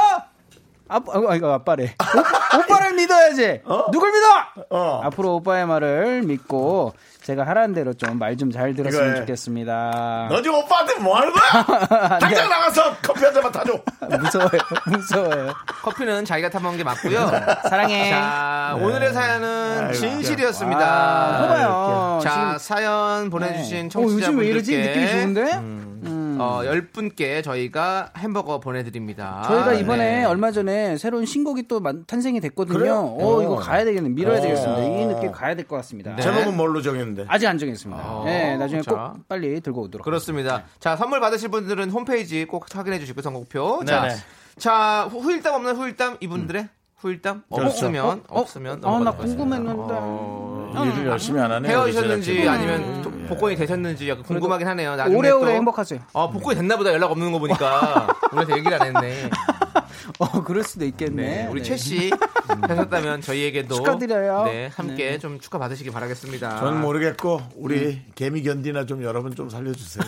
K: 아빠, 아, 이거 아빠래. 오, 오빠를 믿어야지. 누굴 믿어?
A: 어.
K: 앞으로 오빠의 말을 믿고 제가 하라는 대로 좀 말 좀 잘 들었으면
A: 이거 해.
K: 좋겠습니다.
A: 너 지금 오빠한테 뭐 하는 거야? 당장 나가서 커피 한 잔만 타줘.
K: 무서워요. 무서워요.
B: 커피는 자기가 타먹는 게 맞고요.
K: 사랑해.
B: 자, 오늘의 사연은
A: 아이고,
B: 진실이었습니다.
K: 아, 봐봐요.
B: 자,
K: 지금-
B: 사연 보내주신
K: 네. 어, 요즘 왜 이러지?
B: 청취자분들께
K: 느낌이 좋은데? 음.
B: 어, 10분께 저희가 햄버거 보내드립니다.
K: 저희가 이번에
B: 네.
K: 얼마 전에 새로운 신곡이 또 만- 탄생이 됐거든요.
A: 그래요?
K: 어,
A: 어.
K: 이거 가야 되겠네. 밀어야
A: 어.
K: 되겠습니다. 이 느낌 가야 될 것 같습니다.
B: 네.
A: 제목은 뭘로 정했는데?
K: 아직 안 정했습니다.
B: 어,
K: 네, 나중에
B: 자.
K: 꼭 빨리 들고 오도록.
B: 그렇습니다. 자, 선물 받으실 분들은 홈페이지 꼭 확인해 주시고 선곡표. 자,
A: 네네.
B: 자, 후- 후일담 없는 후일담 이분들의 후일담
A: 그렇죠.
B: 없으면
K: 어?
B: 없으면
K: 아, 나
B: 넘어가도록 하겠습니다.
K: 궁금했는데.
B: 어,
A: 일을 열심히 안 하네.
B: 헤어지셨는지. 아니면 또 복권이 되셨는지 약간 궁금하긴 하네요. 나중에
K: 오래오래
B: 또-
K: 행복하세요.
B: 어, 복권이 됐나 보다 연락 없는 거 보니까 우리한테 얘기를 안 했네.
K: 어, 그럴 수도 있겠네.
B: 네, 우리
K: 네.
B: 최씨 하셨다면 저희에게도
K: 축하드려요.
B: 네, 함께
K: 네.
B: 좀 축하 받으시기 바라겠습니다.
A: 저는 모르겠고 우리
K: 음.
A: 개미 견디나 좀 여러분 좀 살려주세요.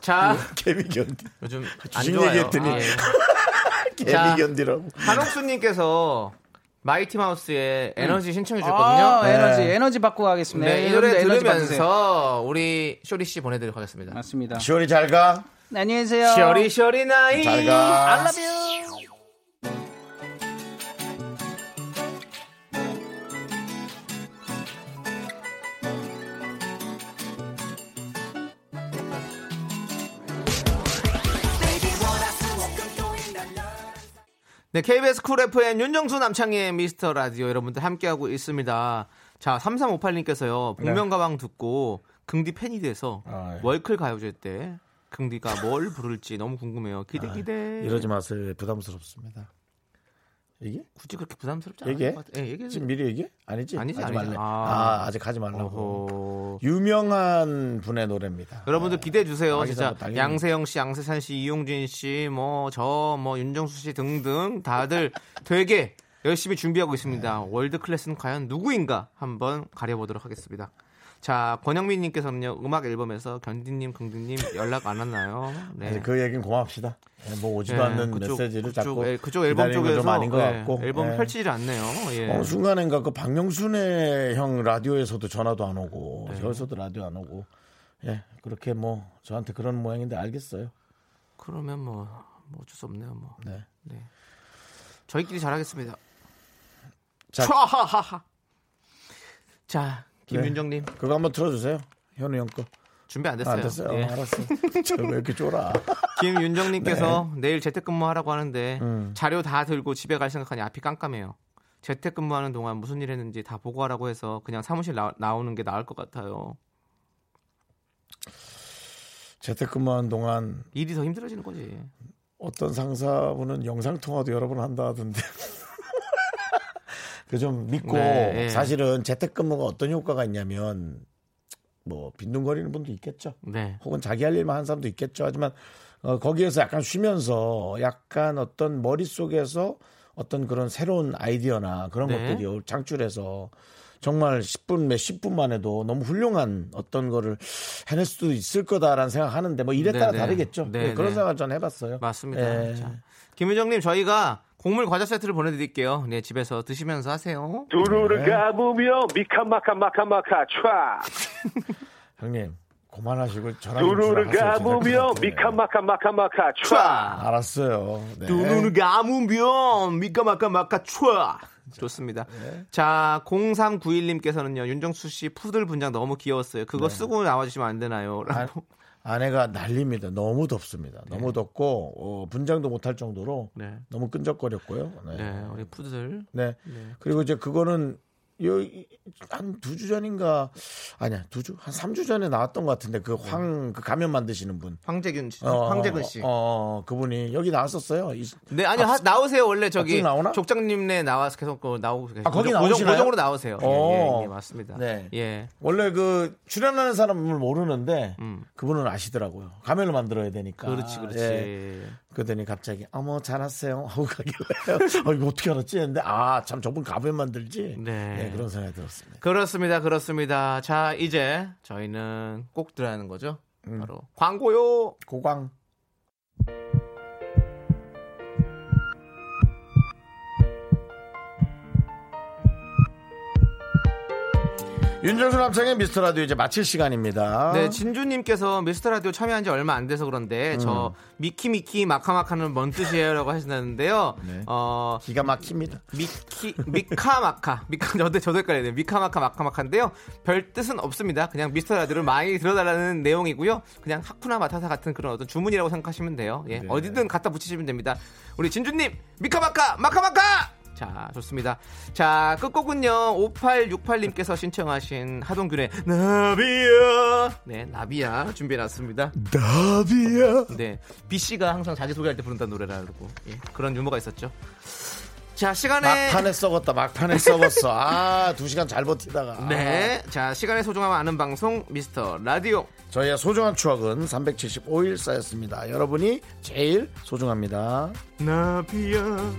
B: 자,
A: 개미 견디.
B: 요즘 안
A: 주식
B: 좋아요.
A: 얘기했더니
B: 아, 예.
A: 개미
B: 자.
A: 견디라고.
B: 한옥수님께서 마이티 마우스의 에너지 신청해 주셨거든요.
K: 아, 에너지,
A: 네.
K: 에너지 받고 가겠습니다.
B: 네, 이 노래
K: 에너지.
B: 들으면서 우리 쇼리 씨 보내드리도록 하겠습니다.
K: 맞습니다.
A: 시원이 잘 가.
K: 네, 안녕히 계세요.
B: 쇼리 쇼리 나이.
A: 잘 가.
K: I love you.
B: 네, KBS 쿨 FM 윤정수 남창희의 미스터 라디오 여러분들 함께하고 있습니다. 자, 3358님께서요, 복면가왕 듣고 긍디 팬이 돼서
A: 아, 예.
B: 월클 가요제 때 긍디가 뭘 부를지 너무 궁금해요. 기대,
A: 아,
B: 기대.
A: 이러지 마세요. 부담스럽습니다. 이게?
B: 굳이 그렇게 부담스럽지 않아요.
A: 얘기해?
B: 예, 얘기해.
A: 지금 미리 얘기해? 아니지?
B: 아니지,
A: 하지
B: 아니지.
A: 말래.
B: 아.
A: 아, 아 직 하지 말라고.
B: 어허.
A: 유명한 분의 노래입니다.
B: 여러분들 기대해 주세요.
A: 아,
B: 진짜
A: 달리는
B: 양세형 씨, 양세찬 씨, 이용진 씨, 뭐 저, 뭐 윤정수 씨 등등 다들 되게 열심히 준비하고 있습니다. 월드 클래스는 과연 누구인가 한번 가려보도록 하겠습니다. 자, 권영민 님께서는요 음악 앨범에서 견디님, 긍디님 연락 안 왔나요?
A: 아니, 그 얘기는 고맙시다. 예, 뭐 오지도
B: 네,
A: 않는
B: 그쪽,
A: 메시지를
B: 그쪽,
A: 자꾸
B: 예, 그쪽 앨범 쪽에서
A: 아닌 것
B: 예,
A: 같고
B: 앨범
A: 예.
B: 펼치질 않네요. 예.
A: 어느 순간인가 그 박명순의 형 라디오에서도 전화도 안 오고
B: 네.
A: 저에서도 라디오 안 오고 예 그렇게 뭐 저한테 그런 모양인데 알겠어요.
B: 그러면 뭐, 뭐 어쩔 수 없네요. 뭐.
A: 네.
B: 네. 저희끼리 잘하겠습니다.
A: 자.
B: 자, 김윤정님
A: 네. 그거 한번 틀어주세요. 현우 형 거.
B: 준비 안
A: 아,
B: 됐어요.
A: 안 됐어요.
B: 예.
A: 어, 알았어. 저 왜 이렇게 쫄아?
B: 김윤정님께서 내일 재택근무하라고 하는데
A: 네. 음.
B: 자료 다 들고 집에 갈 생각하니 앞이 깜깜해요. 재택근무하는 동안 무슨 일 했는지 다 보고하라고 해서 그냥 사무실 나, 나오는 게 나을 것 같아요.
A: 재택근무하는 동안
B: 일이 더 힘들어지는 거지.
A: 어떤 상사분은 영상 통화도 여러 번 한다 하던데. 그 좀 믿고
B: 네, 예.
A: 사실은 재택근무가 어떤 효과가 있냐면 뭐 빈둥거리는 분도 있겠죠.
B: 네.
A: 혹은 자기 할 일만 하는 사람도 있겠죠. 하지만 어, 거기에서 약간 쉬면서 약간 어떤 머릿속에서 어떤 그런 새로운 아이디어나 그런
B: 네.
A: 것들이 창출해서 정말 10분 몇 10분만 해도 너무 훌륭한 어떤 거를 해낼 수도 있을 거다라는 생각하는데 뭐 일에 따라
B: 네네.
A: 다르겠죠.
B: 네,
A: 네, 그런
B: 네.
A: 생각을 전 해봤어요.
B: 맞습니다.
A: 예.
B: 자, 김유정님 저희가 곡물 과자 세트를 보내드릴게요. 네 집에서 드시면서 하세요.
M: 두루를 감으며 미카마카 마카마카 촤
A: 형님 그만하시고 전화
M: 두루를. 감으며
A: 제작진한테.
M: 미카마카 마카마카 촤
A: 알았어요. 네.
B: 두루를 감으면 미카마카 마카 촤 좋습니다.
A: 네.
B: 자, 0391님께서는요, 윤정수 씨 푸들 분장 너무 귀여웠어요. 그거
A: 네.
B: 쓰고 나와주시면 안 되나요?
A: 아,
B: 라고.
A: 아 내가 난립니다. 너무 덥습니다.
B: 네.
A: 너무 덥고 어, 분장도 못할 정도로
B: 네.
A: 너무 끈적거렸고요. 네.
B: 네, 우리 푸들.
A: 네.
B: 네.
A: 그리고 이제 그거는 한두 주 전인가 아니야 두 주 한 삼 주 전에 나왔던 것 같은데 그황그 가면 만드시는 분
B: 황재균 씨,
A: 어,
B: 황재근 씨.
A: 어, 어, 그분이 여기 나왔었어요. 이-
B: 네, 아니,
A: 아,
B: 하- 나오세요. 원래 저기
A: 쭉 나오나?
B: 족장님네 나와서 계속 그 나오고 계세요.
A: 아, 거기
B: 고정-
A: 나오시나요?
B: 고정으로 나오세요. 예,
A: 어.
B: 예, 예, 맞습니다.
A: 네.
B: 예.
A: 원래 그 출연하는 사람을 모르는데
B: 음.
A: 그분은 아시더라고요. 가면을 만들어야 되니까.
B: 그렇지, 그렇지.
A: 예. 그러더니 갑자기 어머 잘 왔어요 하고 가길래 어 이거 어떻게 알았지 했는데 아 참 저분 가면 만들지
B: 네.
A: 네, 그런 생각이 들었습니다.
B: 그렇습니다. 그렇습니다. 자, 이제 저희는 꼭 들어야 하는 거죠.
A: 음.
B: 바로 광고요.
A: 고광 윤정수 남창희의 미스터 라디오 이제 마칠 시간입니다.
B: 네, 진주님께서 미스터 라디오 참여한 지 얼마 안 돼서 그런데 저 미키 미키 마카마카는 뭔 뜻이에요라고 하시는데요.
A: 네.
B: 어
A: 기가 막힙니다.
B: 미키 미카마카 미카 저도 저도 헷갈리네요. 미카마카 마카마카인데요. 별 뜻은 없습니다. 그냥 미스터 라디오를 많이 들어달라는 내용이고요. 그냥 하쿠나 마타타 같은 그런 어떤 주문이라고 생각하시면 돼요. 예,
A: 네.
B: 어디든 갖다 붙이시면 됩니다. 우리 진주님 미카마카 마카마카. 자, 좋습니다. 자, 끝곡은요. 5868님께서 신청하신 하동균의 나비야. 네, 나비야 준비해놨습니다.
A: 나비야.
B: 네, B 씨가 항상 자기 소개할 때 부른다는 노래라고 예, 그런 유머가 있었죠. 자, 시간에
A: 막판에 썩었다. 막판에 썩었어. 아, 두 시간 잘 버티다가.
B: 네, 자 시간의 소중함 아는 방송 미스터 라디오.
A: 저희의 소중한 추억은 375일 쌓였습니다. 여러분이 제일 소중합니다.
B: 나비야